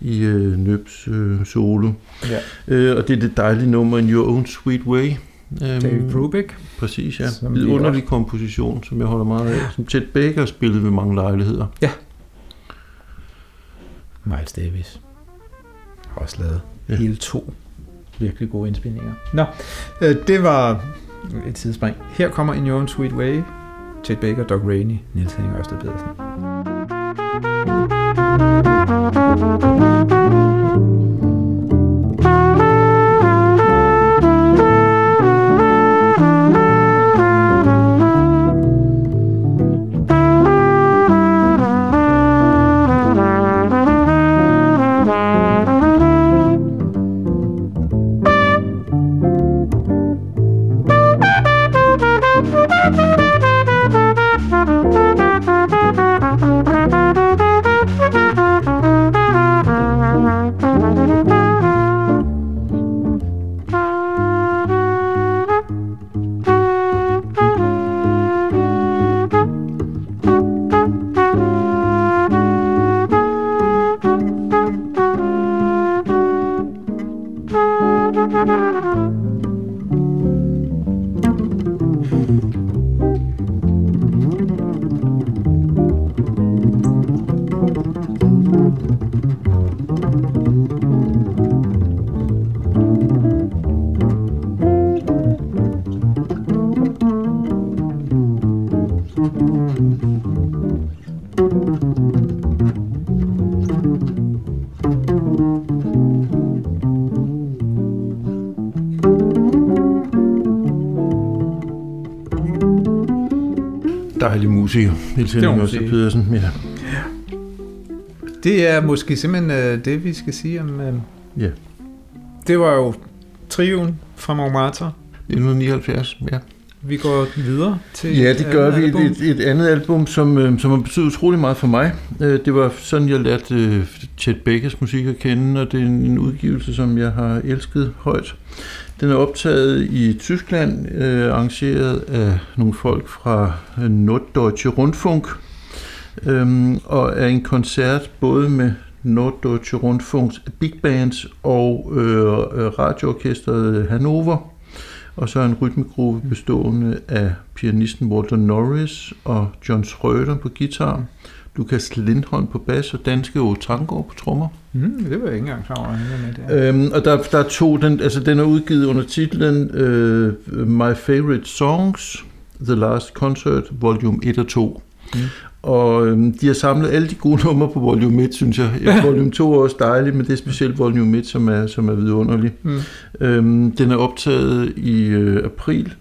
i øh, Nøbs øh, solo. Ja. Øh, og det er det dejlige nummer In Your Own Sweet Way. David øhm, Brubeck. Præcis, ja. En underlig komposition, som jeg holder meget af. Som Chet Baker spillede ved mange lejligheder. Ja. Miles Davis. Har også lavet ja. hele to virkelig gode indspilninger. Nå, øh, det var et tidsspring. Her kommer In Your Own Sweet Way. Chet Baker, Doc Rainey, Niels Henning Ørsted Pedersen. Dejlig musiker, Niels Henning Øster Pedersen. Ja. Det er måske simpelthen uh, det, vi skal sige om... Uh, ja. Det var jo trioen fra Montmartre. 1979, ja. Vi går videre til Ja, det gør vi. Et, et andet album, som, øh, som har betydet utrolig meget for mig. Øh, det var sådan, jeg lærte øh, Chet Beckers musik at kende, og det er en udgivelse, som jeg har elsket højt. Den er optaget i Tyskland, øh, arrangeret af nogle folk fra øh, Norddeutsche Rundfunk, øhm, og er en koncert både med Norddeutsche Rundfunks big bands og øh, øh radioorkestret Hannover, og så en rytmegruppe bestående af pianisten Walter Norris og John Schröder på guitar, Lukas Lindholm på bas og danske Otango på trommer. Mm, det var jeg ikke engang klar over. Øhm, og der, der er to, den, altså den er udgivet under titlen uh, My Favorite Songs, The Last Concert, volume 1 og 2. Mm. Og øhm, de har samlet alle de gode numre på volume 1, synes jeg. Ja. Volume 2 er også dejligt, men det er specielt volume 1, som er, som er vidunderlig. Mm. Øhm, den er optaget i øh, april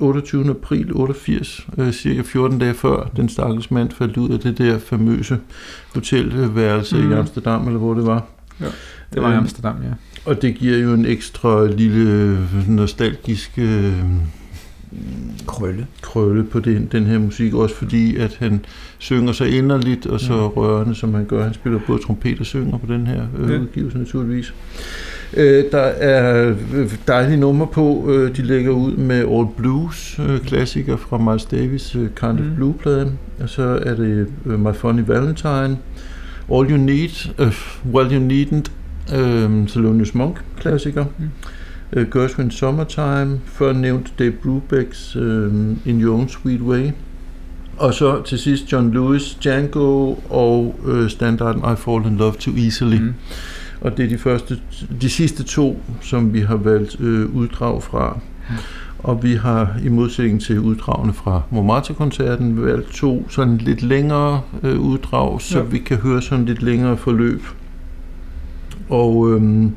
28. april 88, øh, cirka 14 dage før den stakkels mand faldt ud af det der famøse hotelværelse mm. i Amsterdam, eller hvor det var. Ja, det var i øhm, Amsterdam, ja. Og det giver jo en ekstra lille nostalgisk øh, krølle. krølle på den, den her musik, også fordi at han synger så inderligt og så mm. rørende, som han gør. Han spiller både trompet og synger på den her øh, ja. udgivelse naturligvis. Øh, der er øh, dejlige numre på. Øh, de lægger ud med All Blues, øh, klassiker fra Miles Davis øh, Kind of mm. Blue-plade. Og så er det øh, My Funny Valentine, All You Need, uh, Well You Needn't, øh, Thelonious Monk, klassiker. Mm uh, Gershwin Summertime, før nævnt Dave Brubeck's uh, In Your Own Sweet Way, og så til sidst John Lewis, Django og uh, standarden I Fall in Love Too Easily. Mm. Og det er de, første, de sidste to, som vi har valgt uh, uddrag fra. Og vi har i modsætning til uddragene fra Montmartre-koncerten valgt to sådan lidt længere uh, uddrag, så ja. vi kan høre sådan lidt længere forløb. Og øhm,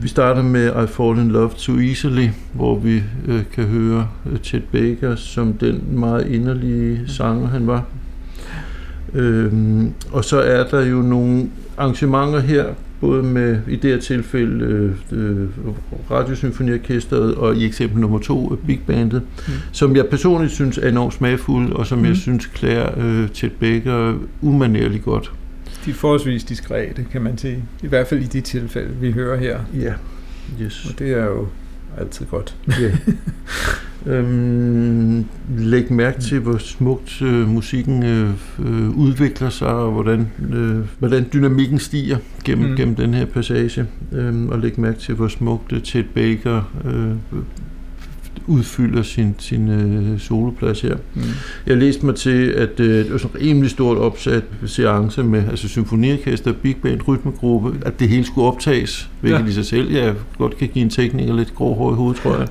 vi starter med I Fall in Love Too Easily, hvor vi øh, kan høre øh, Chet Baker som den meget inderlige sanger, han var. Øhm, og så er der jo nogle arrangementer her, både med i det her tilfælde øh, øh, Radiosymfoniorkestret og i eksempel nummer to øh, Big Bandet, mm. som jeg personligt synes er enormt smagfulde, og som mm. jeg synes klæder øh, Chet Baker umanerligt godt de er forholdsvis diskrete, kan man sige. I hvert fald i de tilfælde, vi hører her. Ja, yes. Og det er jo altid godt. Ja. øhm, læg mærke til, hvor smukt øh, musikken øh, øh, udvikler sig, og hvordan, øh, hvordan dynamikken stiger gennem, mm. gennem den her passage. Øhm, og læg mærke til, hvor smukt øh, Chet Baker øh, udfylder sin, sin øh, soloplads her. Mm. Jeg læste mig til, at øh, det var sådan en rimelig stort opsat seance med altså symfoniorkester, big band, rytmegruppe, at det hele skulle optages, hvilket ja. i sig selv jeg godt kan give en tekniker lidt grå hår i hovedet, tror jeg.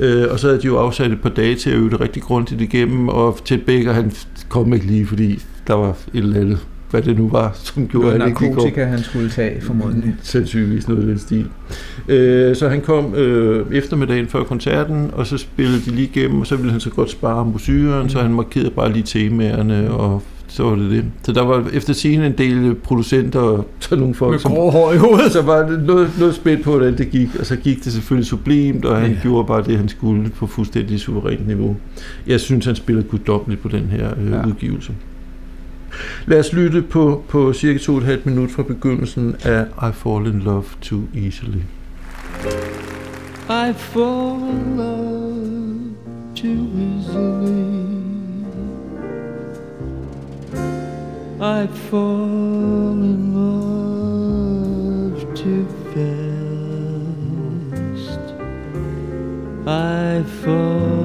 Øh, og så havde de jo afsat et par dage til at øve det rigtig grundigt igennem, og Ted Baker, han kom ikke lige, fordi der var et eller andet hvad det nu var, som gjorde, at han ikke narkotika, han skulle tage, formodentlig. Sandsynligvis noget af den stil. Øh, så han kom øh, eftermiddagen før koncerten, og så spillede de lige igennem, og så ville han så godt spare musikken, mm. så han markerede bare lige temaerne, og så var det det. Så der var efter sigende en del producenter og så nogle folk, Med grå hår i hovedet. Så var det noget, noget spændt på, hvordan det gik, og så gik det selvfølgelig sublimt, og han ja. gjorde bare det, han skulle på fuldstændig suverænt niveau. Jeg synes, han spillede guddommeligt på den her øh, ja. udgivelse. Lad os lytte på, på cirka to og et halvt minut fra begyndelsen af I Fall in Love Too Easily. I fall in love too easily I fall in love too fast I fall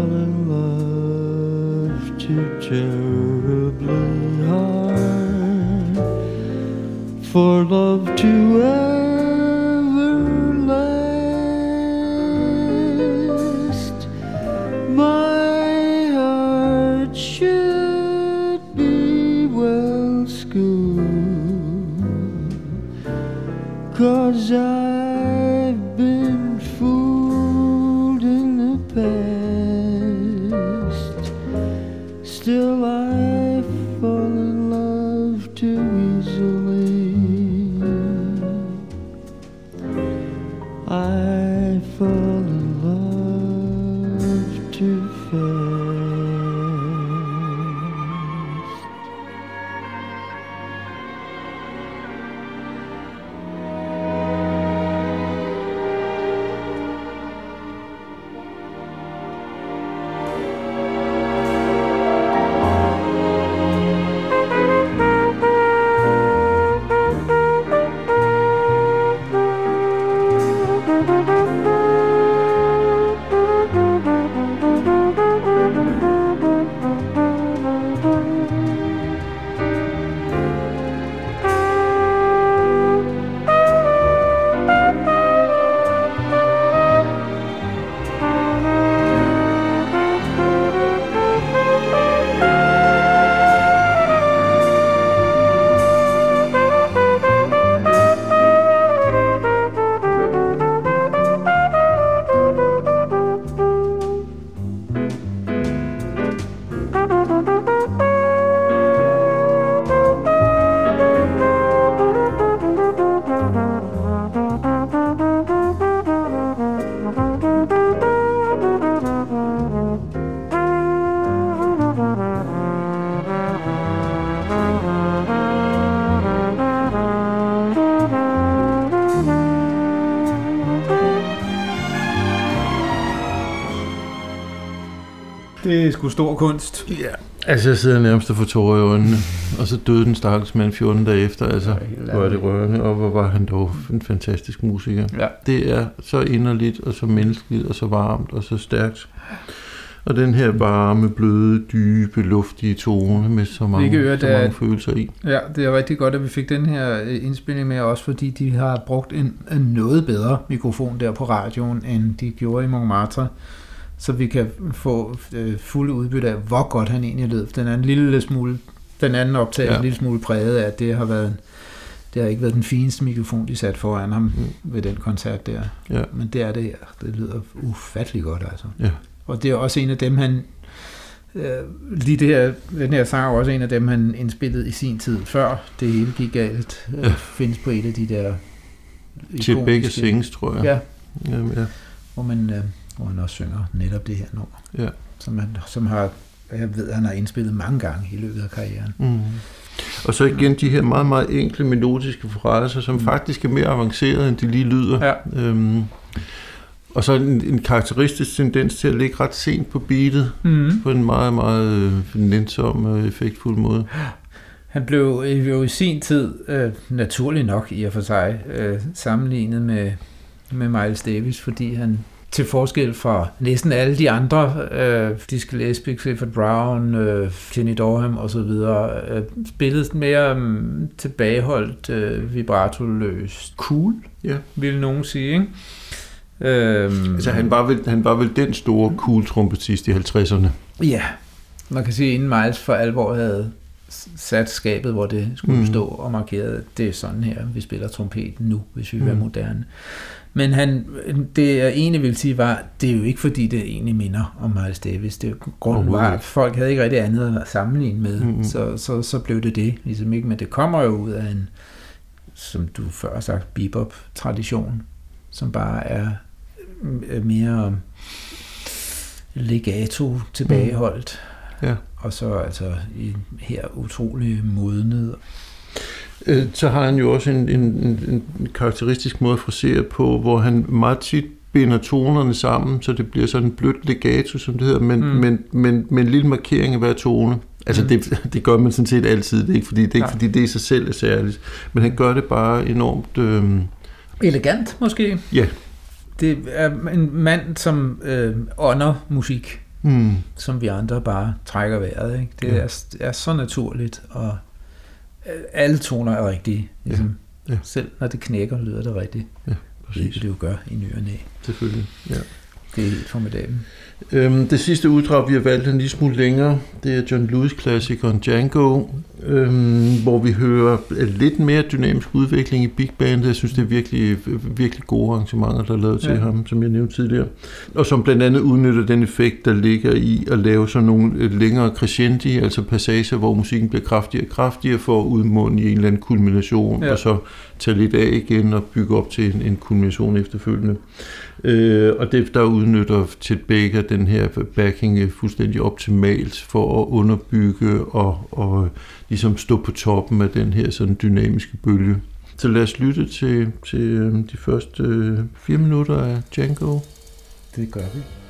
for love to ever last. My heart should be well schooled, cause I've sgu stor kunst. Ja, altså jeg sidder nærmest og får tårer i øjnene, og så døde den stakkels mand 14 dage efter, altså hvor er det rørende, og hvor var han dog en fantastisk musiker. Ja. Det er så inderligt, og så menneskeligt, og så varmt, og så stærkt. Og den her varme, bløde, dybe, luftige tone med så mange, kan høre, så det er- mange følelser i. Ja, det er rigtig godt, at vi fik den her øh, indspilning med, også fordi de har brugt en, en noget bedre mikrofon der på radioen, end de gjorde i Montmartre, så vi kan få øh, fuld udbytte af, hvor godt han egentlig lød. Den er en lille smule, den anden optagelse Ja. en lille smule præget af, at det har været en, det har ikke været den fineste mikrofon, de satte foran ham Mm. ved den koncert der. Ja. Men det er det her. Det lyder ufattelig godt, altså. Ja. Og det er også en af dem, han... Øh, lige det her, den her sang er også en af dem, han indspillede i sin tid, før det hele gik galt. Øh, Ja. findes på et af de der... Til begge sings, tror jeg. Ja, Jamen, ja. hvor, man, øh, hvor han også synger netop det her nummer. Ja. Som, han, som har, jeg ved, han har indspillet mange gange i løbet af karrieren. Mm. Og så igen de her meget, meget enkle melodiske fraser, som Mm. faktisk er mere avancerede, end de lige lyder. Ja. Øhm, og så en, en karakteristisk tendens til at ligge ret sent på beatet, Mm. på en meget, meget øh, nænsom og effektfuld måde. Han blev øh, jo i sin tid, øh, naturligt nok i og for sig, øh, sammenlignet med, med Miles Davis, fordi han til forskel fra næsten alle de andre, øh, Dizzy Gillespie, Clifford Brown, øh, Jenny Dorham osv., øh, spillede sådan mere um, tilbageholdt, øh, vibratoløst cool, Ja. vil nogen sige. Ikke? Øhm, Altså, han var vel, han var vel den store cool trompetist i 50'erne. Ja, man kan sige, at inden Miles for alvor havde sat skabet, hvor det skulle Mm. stå og markeret, det er sådan her, vi spiller trompet nu, hvis vi vil være Mm. moderne. Men han, det jeg egentlig vil sige var, det er jo ikke fordi, det egentlig minder om Miles Davis. Det er jo- grunden var, at folk havde ikke rigtig andet at sammenligne med, Mm. mm. så, så, så blev det det. Ligesom ikke, men det kommer jo ud af en, som du før har sagt, bebop-tradition, som bare er mere legato tilbageholdt. Ja. Og så altså i, her utrolig modnet. Øh, Så har han jo også en, en, en, en karakteristisk måde at frasere på, hvor han meget tit binder tonerne sammen, så det bliver sådan en blødt legato, som det hedder, men, mm. Men, men, med en lille markering af hver tone. Altså mm. Det, det gør man sådan set altid, det er ikke fordi det, er ikke fordi det i sig selv er særligt, men han gør det bare enormt... Øh, Elegant måske. Ja. Det er en mand, som øh, ånder musik, mm, som vi andre bare trækker vejret. Ikke? Det Ja. er, er så naturligt, og alle toner er rigtige. Ligesom. Ja. Selv når det knækker, lyder det rigtigt. præcis, Det det jo gør i ny og næ. selvfølgelig. Ja. Det er helt formidabelt. Øhm, det sidste uddrag, vi har valgt en lille smule længere, det er John Lewis-klassikeren Django, øhm, hvor vi hører lidt mere dynamisk udvikling i big bandet. Jeg synes, det er virkelig, virkelig gode arrangementer, der er lavet til Ja. ham, som jeg nævnte tidligere. Og som blandt andet udnytter den effekt, der ligger i at lave sådan nogle øh, længere crescendi, altså passager, hvor musikken bliver kraftigere og kraftigere for at udmunde i en eller anden kulmination, Ja. og så tage lidt af igen og bygge op til en, en kulmination efterfølgende. Øh, og det, der udnytter Chet Baker den her backing øh, fuldstændig optimalt for at underbygge og, og ligesom stå på toppen af den her sådan dynamiske bølge. Så lad os lytte til, til øh, de første øh, fire minutter af Django. Det gør vi.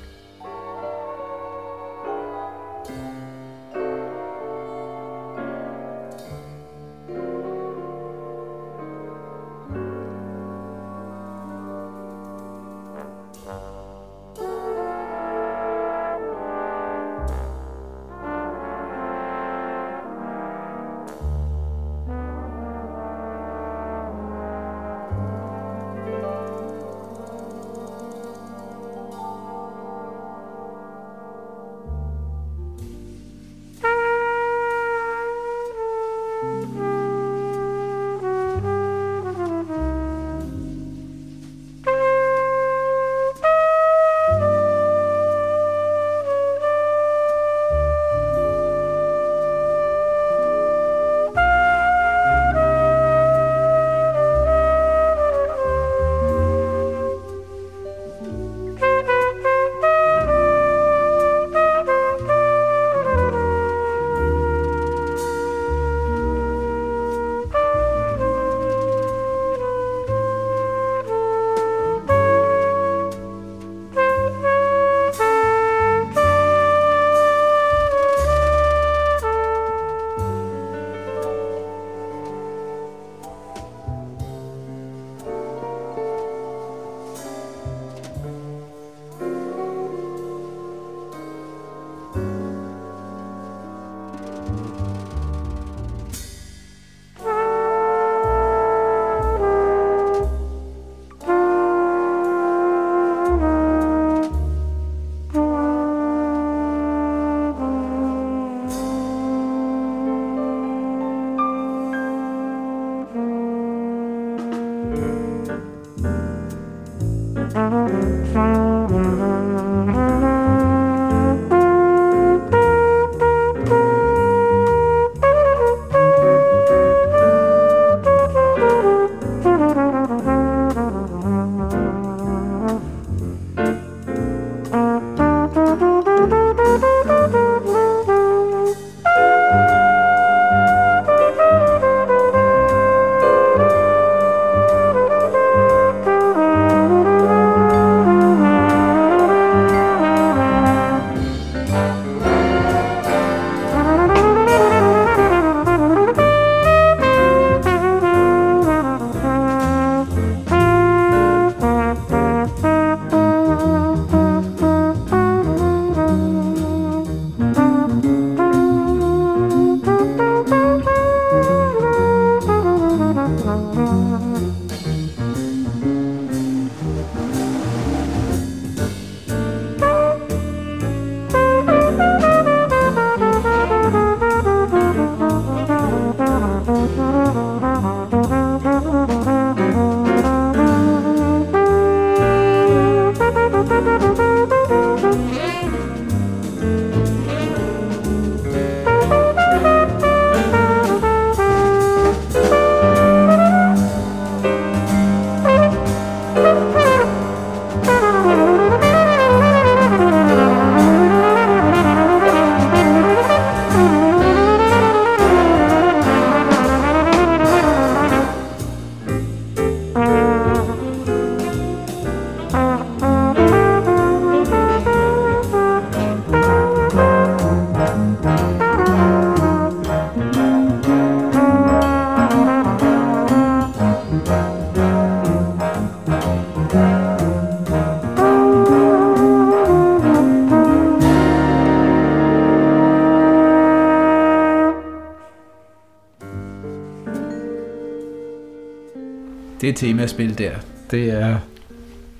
Det temaspil der, det er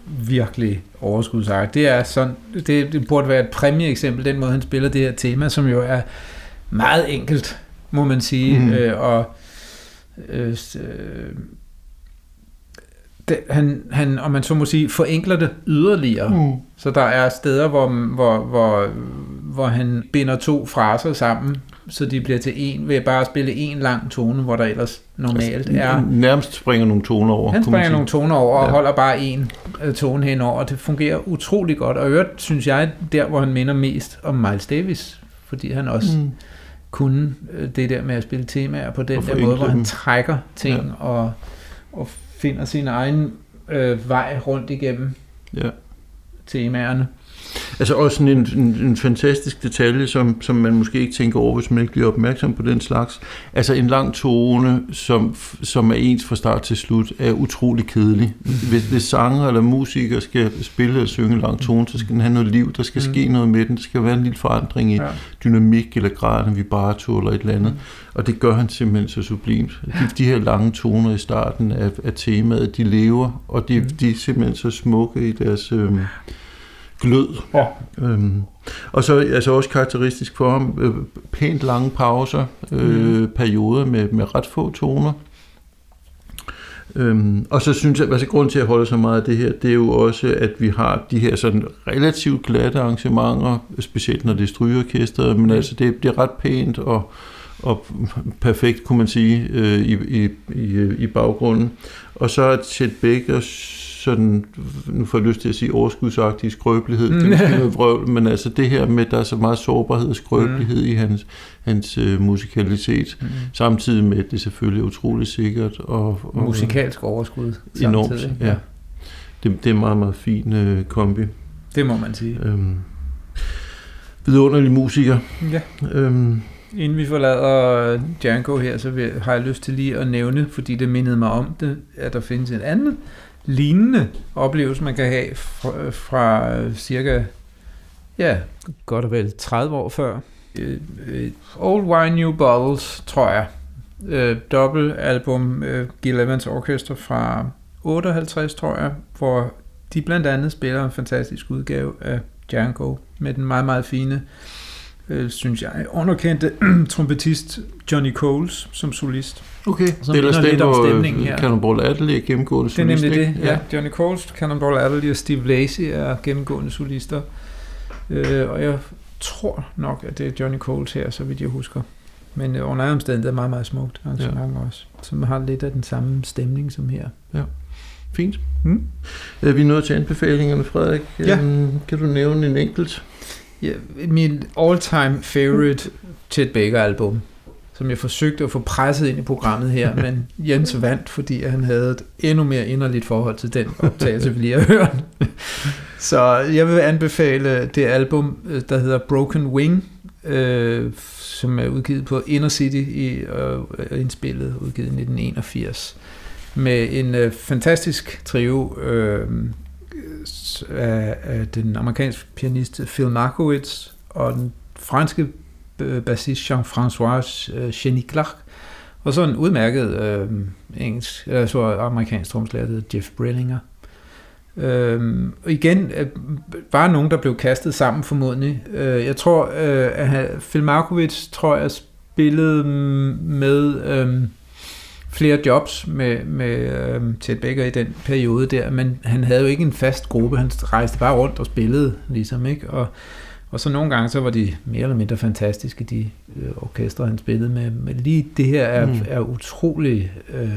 virkelig overskudsagt. Det er sådan, det, det burde være et præmieeksempel, den måde han spiller det her tema, som jo er meget enkelt, må man sige, mm. øh, og øh, øh, det, han, han, om man så må sige, forenkler det yderligere. Mm. Så der er steder, hvor, hvor, hvor, hvor han binder to fraser sammen, så de bliver til en ved bare at spille en lang tone, hvor der ellers normalt altså, er... Nærmest springer nogle toner over. Han springer nogle toner over og ja. holder bare en uh, tone henover, og det fungerer utrolig godt. Og øvrigt synes jeg, der hvor han minder mest om Miles Davis, fordi han også mm. kunne uh, det der med at spille temaer på den der måde, hvor han trækker ting ja. og, og finder sin egen uh, vej rundt igennem ja. temaerne. Altså også en, en, en fantastisk detalje, som, som man måske ikke tænker over, hvis man ikke bliver opmærksom på den slags. Altså en lang tone, som, som er ens fra start til slut, er utrolig kedelig. Hvis, hvis sanger eller musikere skal spille og synge en lang tone, så skal den have noget liv, der skal mm. ske noget med den, der skal være en lille forandring i ja. dynamik eller grad af vibrato eller et eller andet. Mm. Og det gør han simpelthen så sublimt. De, de her lange toner i starten af, af temaet, de lever, og de, mm. de er simpelthen så smukke i deres... Øh, glød. Ja. Øhm, og så altså også karakteristisk for ham, øh, pænt lange pauser, øh, mm. perioder med, med ret få toner. Øhm, og så synes jeg, altså grund til at holde så meget af det her, det er jo også, at vi har de her sådan relativt glatte arrangementer, specielt når det er strygeorkester, men altså det, det er ret pænt og, og perfekt, kunne man sige, øh, i, i, i, i baggrunden. Og så er Chet Baker sådan, nu får jeg lyst til at sige overskudsagtig skrøbelighed, det er måske noget vrøvl, men altså det her med, der er så meget sårbarhed og skrøbelighed mm. i hans, hans uh, musikalitet, mm. samtidig med, at det selvfølgelig er utrolig sikkert. Og, og Musikalsk overskud enormt, samtidig. ja. Det, det er meget, meget fin uh, kombi. Det må man sige. Øhm, vidunderlig musiker. Ja. Øhm, Inden vi forlader Django her, så har jeg lyst til lige at nævne, fordi det mindede mig om det, at der findes en anden lignende oplevelse, man kan have fra, fra cirka, ja, godt og vel 30 år før. Øh, øh, Old Wine New Bottles, tror jeg. Øh, dobbeltalbum uh, Gil Evans Orchestra fra 58, tror jeg, hvor de blandt andet spiller en fantastisk udgave af Django med den meget, meget fine øh, synes jeg, underkendte trompetist Johnny Coles som solist. Okay, som det er lidt om stemningen her. Cannonball Adderley er gennemgående solist. Det er nemlig det, ja. ja. Johnny Coles, Cannonball Adderley og Steve Lacy er gennemgående solister. Øh, og jeg tror nok, at det er Johnny Coles her, så vidt jeg husker. Men øh, under omstændigheder er meget, meget smukt arrangement ja. også, som har lidt af den samme stemning som her. Ja. Fint. Mm. Er vi nået til anbefalingerne, Frederik? Ja. Øhm, kan du nævne en enkelt? Ja, min all-time favorite Chet Baker album, som jeg forsøgte at få presset ind i programmet her, men Jens vandt, fordi han havde et endnu mere inderligt forhold til den optagelse, vi lige har hørt. Så jeg vil anbefale det album, der hedder Broken Wing, øh, som er udgivet på Inner City i, øh, indspillet, udgivet i 1981, med en øh, fantastisk trio, øh, af, af den amerikanske pianist Phil Markowitz og den franske øh, bassist Jean-François øh, Jenny Clark, og så en udmærket øh, engelsk, altså så amerikansk tromslærer, der Jeff Brillinger. Øh, og igen, øh, bare nogen, der blev kastet sammen formodentlig. Øh, jeg tror, øh, at Phil Markowitz, tror jeg, spillede med... Øh, flere jobs med, med øh, Ted Baker i den periode der, men han havde jo ikke en fast gruppe, han rejste bare rundt og spillede, ligesom, ikke? Og, og så nogle gange, så var de mere eller mindre fantastiske, de øh, orkestre, han spillede med. Men lige det her er, mm. er utrolig øh,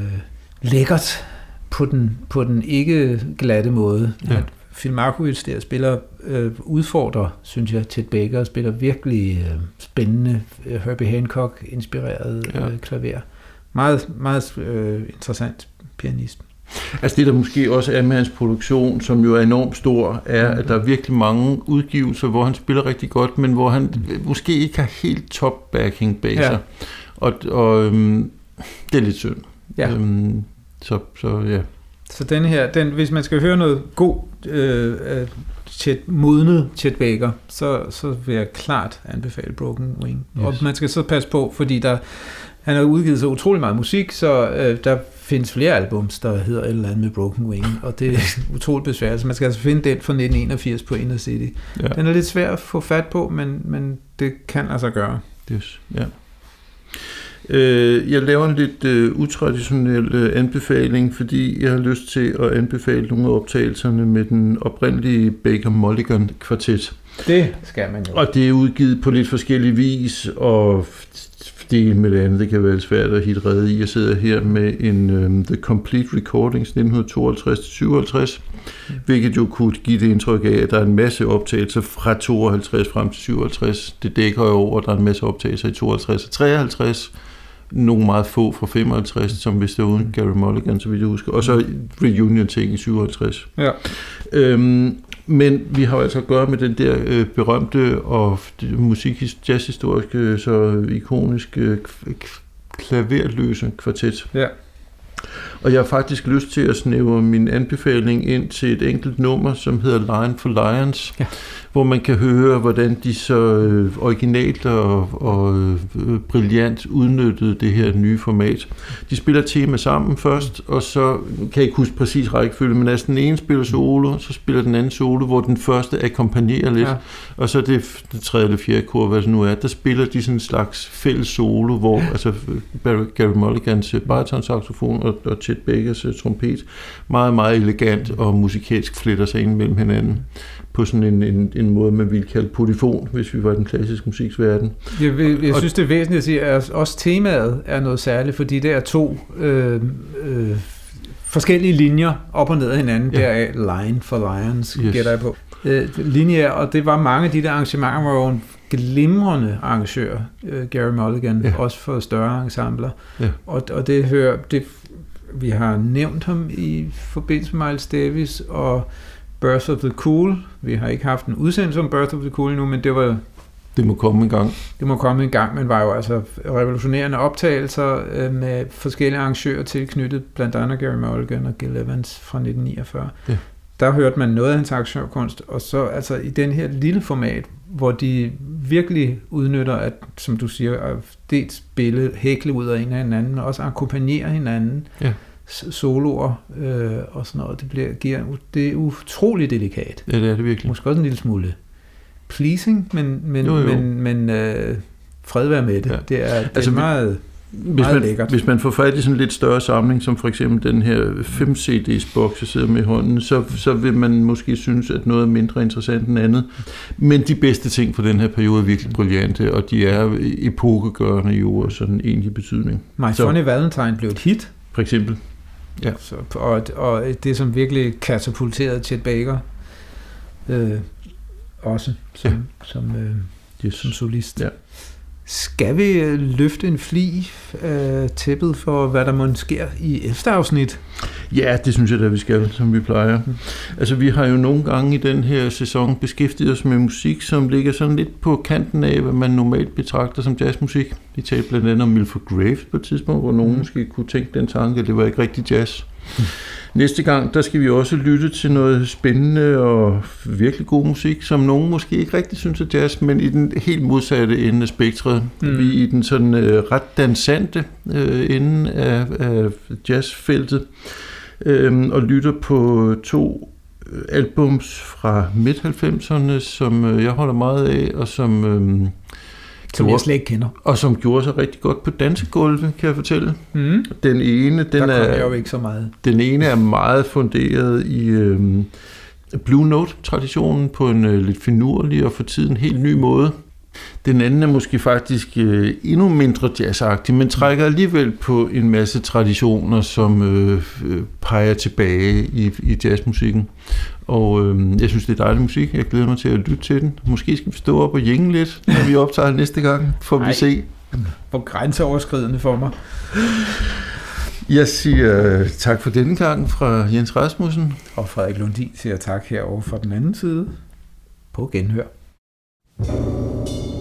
lækkert på den, på den ikke glatte måde. Ja. At Phil Markowitz der spiller, øh, udfordrer, synes jeg, Ted Baker, spiller virkelig øh, spændende øh, Herbie Hancock-inspireret ja. øh, klaver. Meget, meget øh, interessant pianist. Altså det, der måske også er med hans produktion, som jo er enormt stor, er, at der er virkelig mange udgivelser, hvor han spiller rigtig godt, men hvor han måske ikke har helt top backing bag sig. Ja. Og, og øhm, det er lidt synd. Ja. Øhm, så, så ja. Så den her, den, hvis man skal høre noget god øh, chet, modnet Chet Baker, så, så vil jeg klart anbefale Broken Wing. Yes. Og man skal så passe på, fordi der Han har udgivet så utrolig meget musik, så øh, der findes flere albums, der hedder et eller andet med Broken Wing, og det er utroligt besværligt. Så man skal altså finde den fra 1981 på Inner City. Ja. Den er lidt svær at få fat på, men, men det kan altså gøre. Yes. Ja. Øh, jeg laver en lidt øh, utraditionel øh, anbefaling, fordi jeg har lyst til at anbefale nogle af optagelserne med den oprindelige Baker Mulligan kvartet. Det skal man jo. Og det er udgivet på lidt forskellige vis, og det med det andet, det kan være svært at hitte redde i. Jeg sidder her med en um, The Complete Recordings 1952-57, mm. hvilket jo kunne give det indtryk af, at der er en masse optagelser fra 52 frem til 57. Det dækker jo over, at der er en masse optagelser i 52 og 53, nogle meget få fra 55, som hvis det er uden Gary Mulligan, så vidt jeg husker, og så reunion-ting i 57. Ja. Øhm, men vi har altså at gøre med den der øh, berømte og musik jazzhistoriske, så ikoniske klaverløse kvartet. Ja. Og jeg har faktisk lyst til at snævre min anbefaling ind til et enkelt nummer, som hedder Lion for Lions, ja. hvor man kan høre, hvordan de så øh, originalt og, og øh, brilliant udnyttede det her nye format. De spiller tema sammen først, og så kan jeg ikke huske præcis rækkefølge, men altså den ene spiller solo, så spiller den anden solo, hvor den første akkompagnerer lidt, ja. og så det, det tredje eller fjerde kor, hvad det nu er, der spiller de sådan en slags fælles solo, hvor altså Gary Mulligans bariton-saxofon og, og Chet Bakers uh, trompet meget, meget elegant og musikalsk fletter sig ind mellem hinanden på sådan en, en, en måde, man ville kalde polyfon, hvis vi var i den klassiske musiksverden. Jeg, jeg, jeg synes, det er væsentligt at sige, at også temaet er noget særligt, fordi der er to øh, øh, forskellige linjer op og ned af hinanden. Ja. Der er Line for Lions, yes. gætter jeg på. Øh, linjer, og det var mange af de der arrangementer, hvor en glimrende arrangør, øh, Gary Mulligan, ja. også for større ensembler. Ja. Og, og det hører, det vi har nævnt ham i forbindelse med Miles Davis og Birth of the Cool. Vi har ikke haft en udsendelse om Birth of the Cool nu, men det var... Det må komme en gang. Det må komme en gang, men var jo altså revolutionerende optagelser øh, med forskellige arrangører tilknyttet, blandt andet Gary Mulligan og Gil Evans fra 1949. Ja. Der hørte man noget af hans arrangørkunst, og så altså i den her lille format, hvor de virkelig udnytter, at, som du siger, at det spille, hækle ud af en af hinanden, og også akkompagnere hinanden, ja. soloer øh, og sådan noget. Det, bliver, giver, det er utroligt delikat. Ja, det er det virkelig. Måske også en lille smule pleasing, men, men, jo, jo. men, men øh, fred være med det. Ja. Det er, det altså, er meget hvis man, lækkert. hvis man får fat i sådan en lidt større samling, som for eksempel den her 5 CD's boks, jeg sidder med i hånden, så, så vil man måske synes, at noget er mindre interessant end andet. Men de bedste ting fra den her periode er virkelig brillante, og de er epokegørende i ord, sådan egentlig betydning. My så, Funny Valentine blev et hit. For eksempel. Ja. Så, og, og det, som virkelig katapulterede Chet Baker, øh, også som, ja. som, øh, yes. som solist. Ja. Skal vi øh, løfte en fli af tæppet for, hvad der må sker i efterafsnit? Ja, det synes jeg da, vi skal, som vi plejer. Mm. Altså, vi har jo nogle gange i den her sæson beskæftiget os med musik, som ligger sådan lidt på kanten af, hvad man normalt betragter som jazzmusik. Vi talte blandt andet om Milford Graves på et tidspunkt, hvor nogen mm. måske kunne tænke den tanke, at det var ikke rigtig jazz. Næste gang, der skal vi også lytte til noget spændende og virkelig god musik, som nogen måske ikke rigtig synes er jazz, men i den helt modsatte ende af spektret. Mm. Vi er i den sådan uh, ret dansante uh, ende af, af jazzfeltet, uh, og lytter på to albums fra midt-90'erne, som jeg holder meget af, og som... Uh, som jeg slet ikke kender. Og som gjorde sig rigtig godt på dansegulve, kan jeg fortælle. Mm. Den ene, den Der er, jo ikke så meget. Den ene er meget funderet i øhm, Blue Note-traditionen på en øh, lidt finurlig og for tiden helt ny måde. Den anden er måske faktisk øh, endnu mindre jazzagtig, men trækker alligevel på en masse traditioner, som øh, øh, peger tilbage i, i jazzmusikken. Og øh, jeg synes, det er dejlig musik. Jeg glæder mig til at lytte til den. Måske skal vi stå op og jænge lidt, når vi optager næste gang. Får vi se. Hvor grænseoverskridende for mig. Jeg siger øh, tak for denne gang fra Jens Rasmussen. Og Frederik Lundin siger tak herovre fra den anden side. På genhør. Thank you